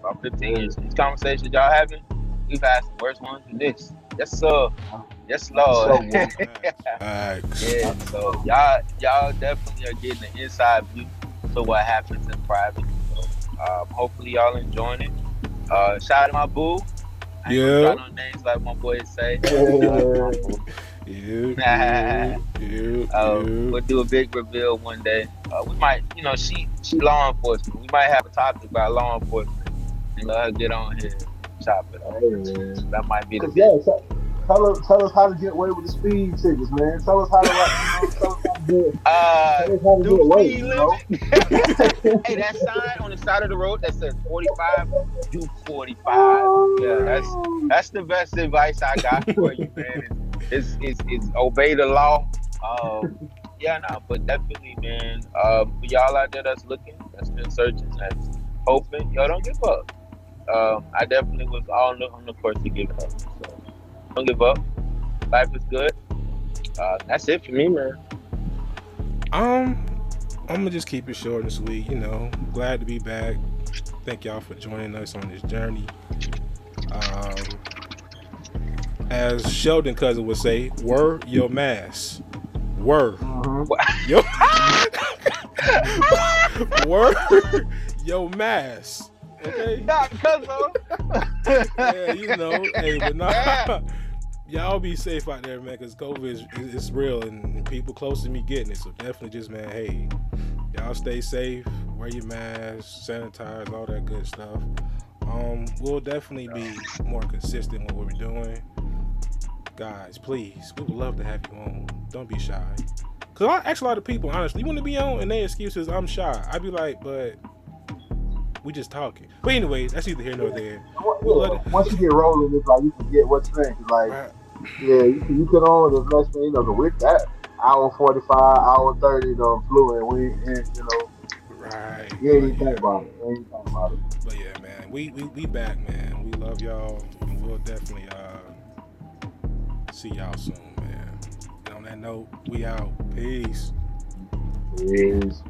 About 15 years. These conversations y'all having, we've had some worse ones than this. Yes, sir. Yes, Lord. So, Facts. yeah, so y'all y'all definitely are getting an inside view to what happens in private. So, um, hopefully y'all enjoying it. Uh, shout out to my boo. I ain't Yeah. gonna try no names like my boys say. You, Nah. you, you, Uh, we'll do a big reveal one day. Uh, we might, you know, she she law enforcement. We might have a topic about law enforcement and let her get on here and chop it up. hey, man. That might be the. yeah, tell, us, tell us how to get away with the speed tickets, man. Tell us how to, like, you know, tell us how to get, uh, tell us how to get away. speed You know? hey, that sign on the side of the road that says 45, do 45. Yeah, that's that's the best advice I got for you, man. It's is is obey the law. Um, yeah, no, but definitely, man. Um, for y'all out there that's looking, that's been searching, that's hoping, y'all don't give up. Um, I definitely was on the on the course to give up. So don't give up. Life is good. Uh, that's it for me, man. Um, I'm gonna just keep it short and sweet. You know, glad to be back. Thank y'all for joining us on this journey. Um, as Sheldon cousin would say, "Were your mask, were Mhm. your were your mask." Okay. Not because of. yeah, you know, hey, but nah, y'all be safe out there, man, because COVID is real and people close to me getting it. So definitely, just man, hey, y'all stay safe, wear your mask, sanitize, all that good stuff. Um, we'll definitely be more consistent with what we're doing. guys, please, we would love to have you on. Don't be shy. Cause I ask a lot of people, honestly, you want to be on, and their excuse is I'm shy. I'd be like, but we just talking. But anyways, that's either here nor there. Yeah, once you get rolling, it's like you forget what you're saying. 'Cause, Like, Right. yeah, you, can- you get on the next thing, you know, the with that hour 45, hour 30, done flew, and we, and, you know, Right. you ain't even think about it. You think about it. But yeah, man, we we, we back, man. We love y'all, and we'll definitely uh see y'all soon, man. And on that note, we out. Peace. Peace.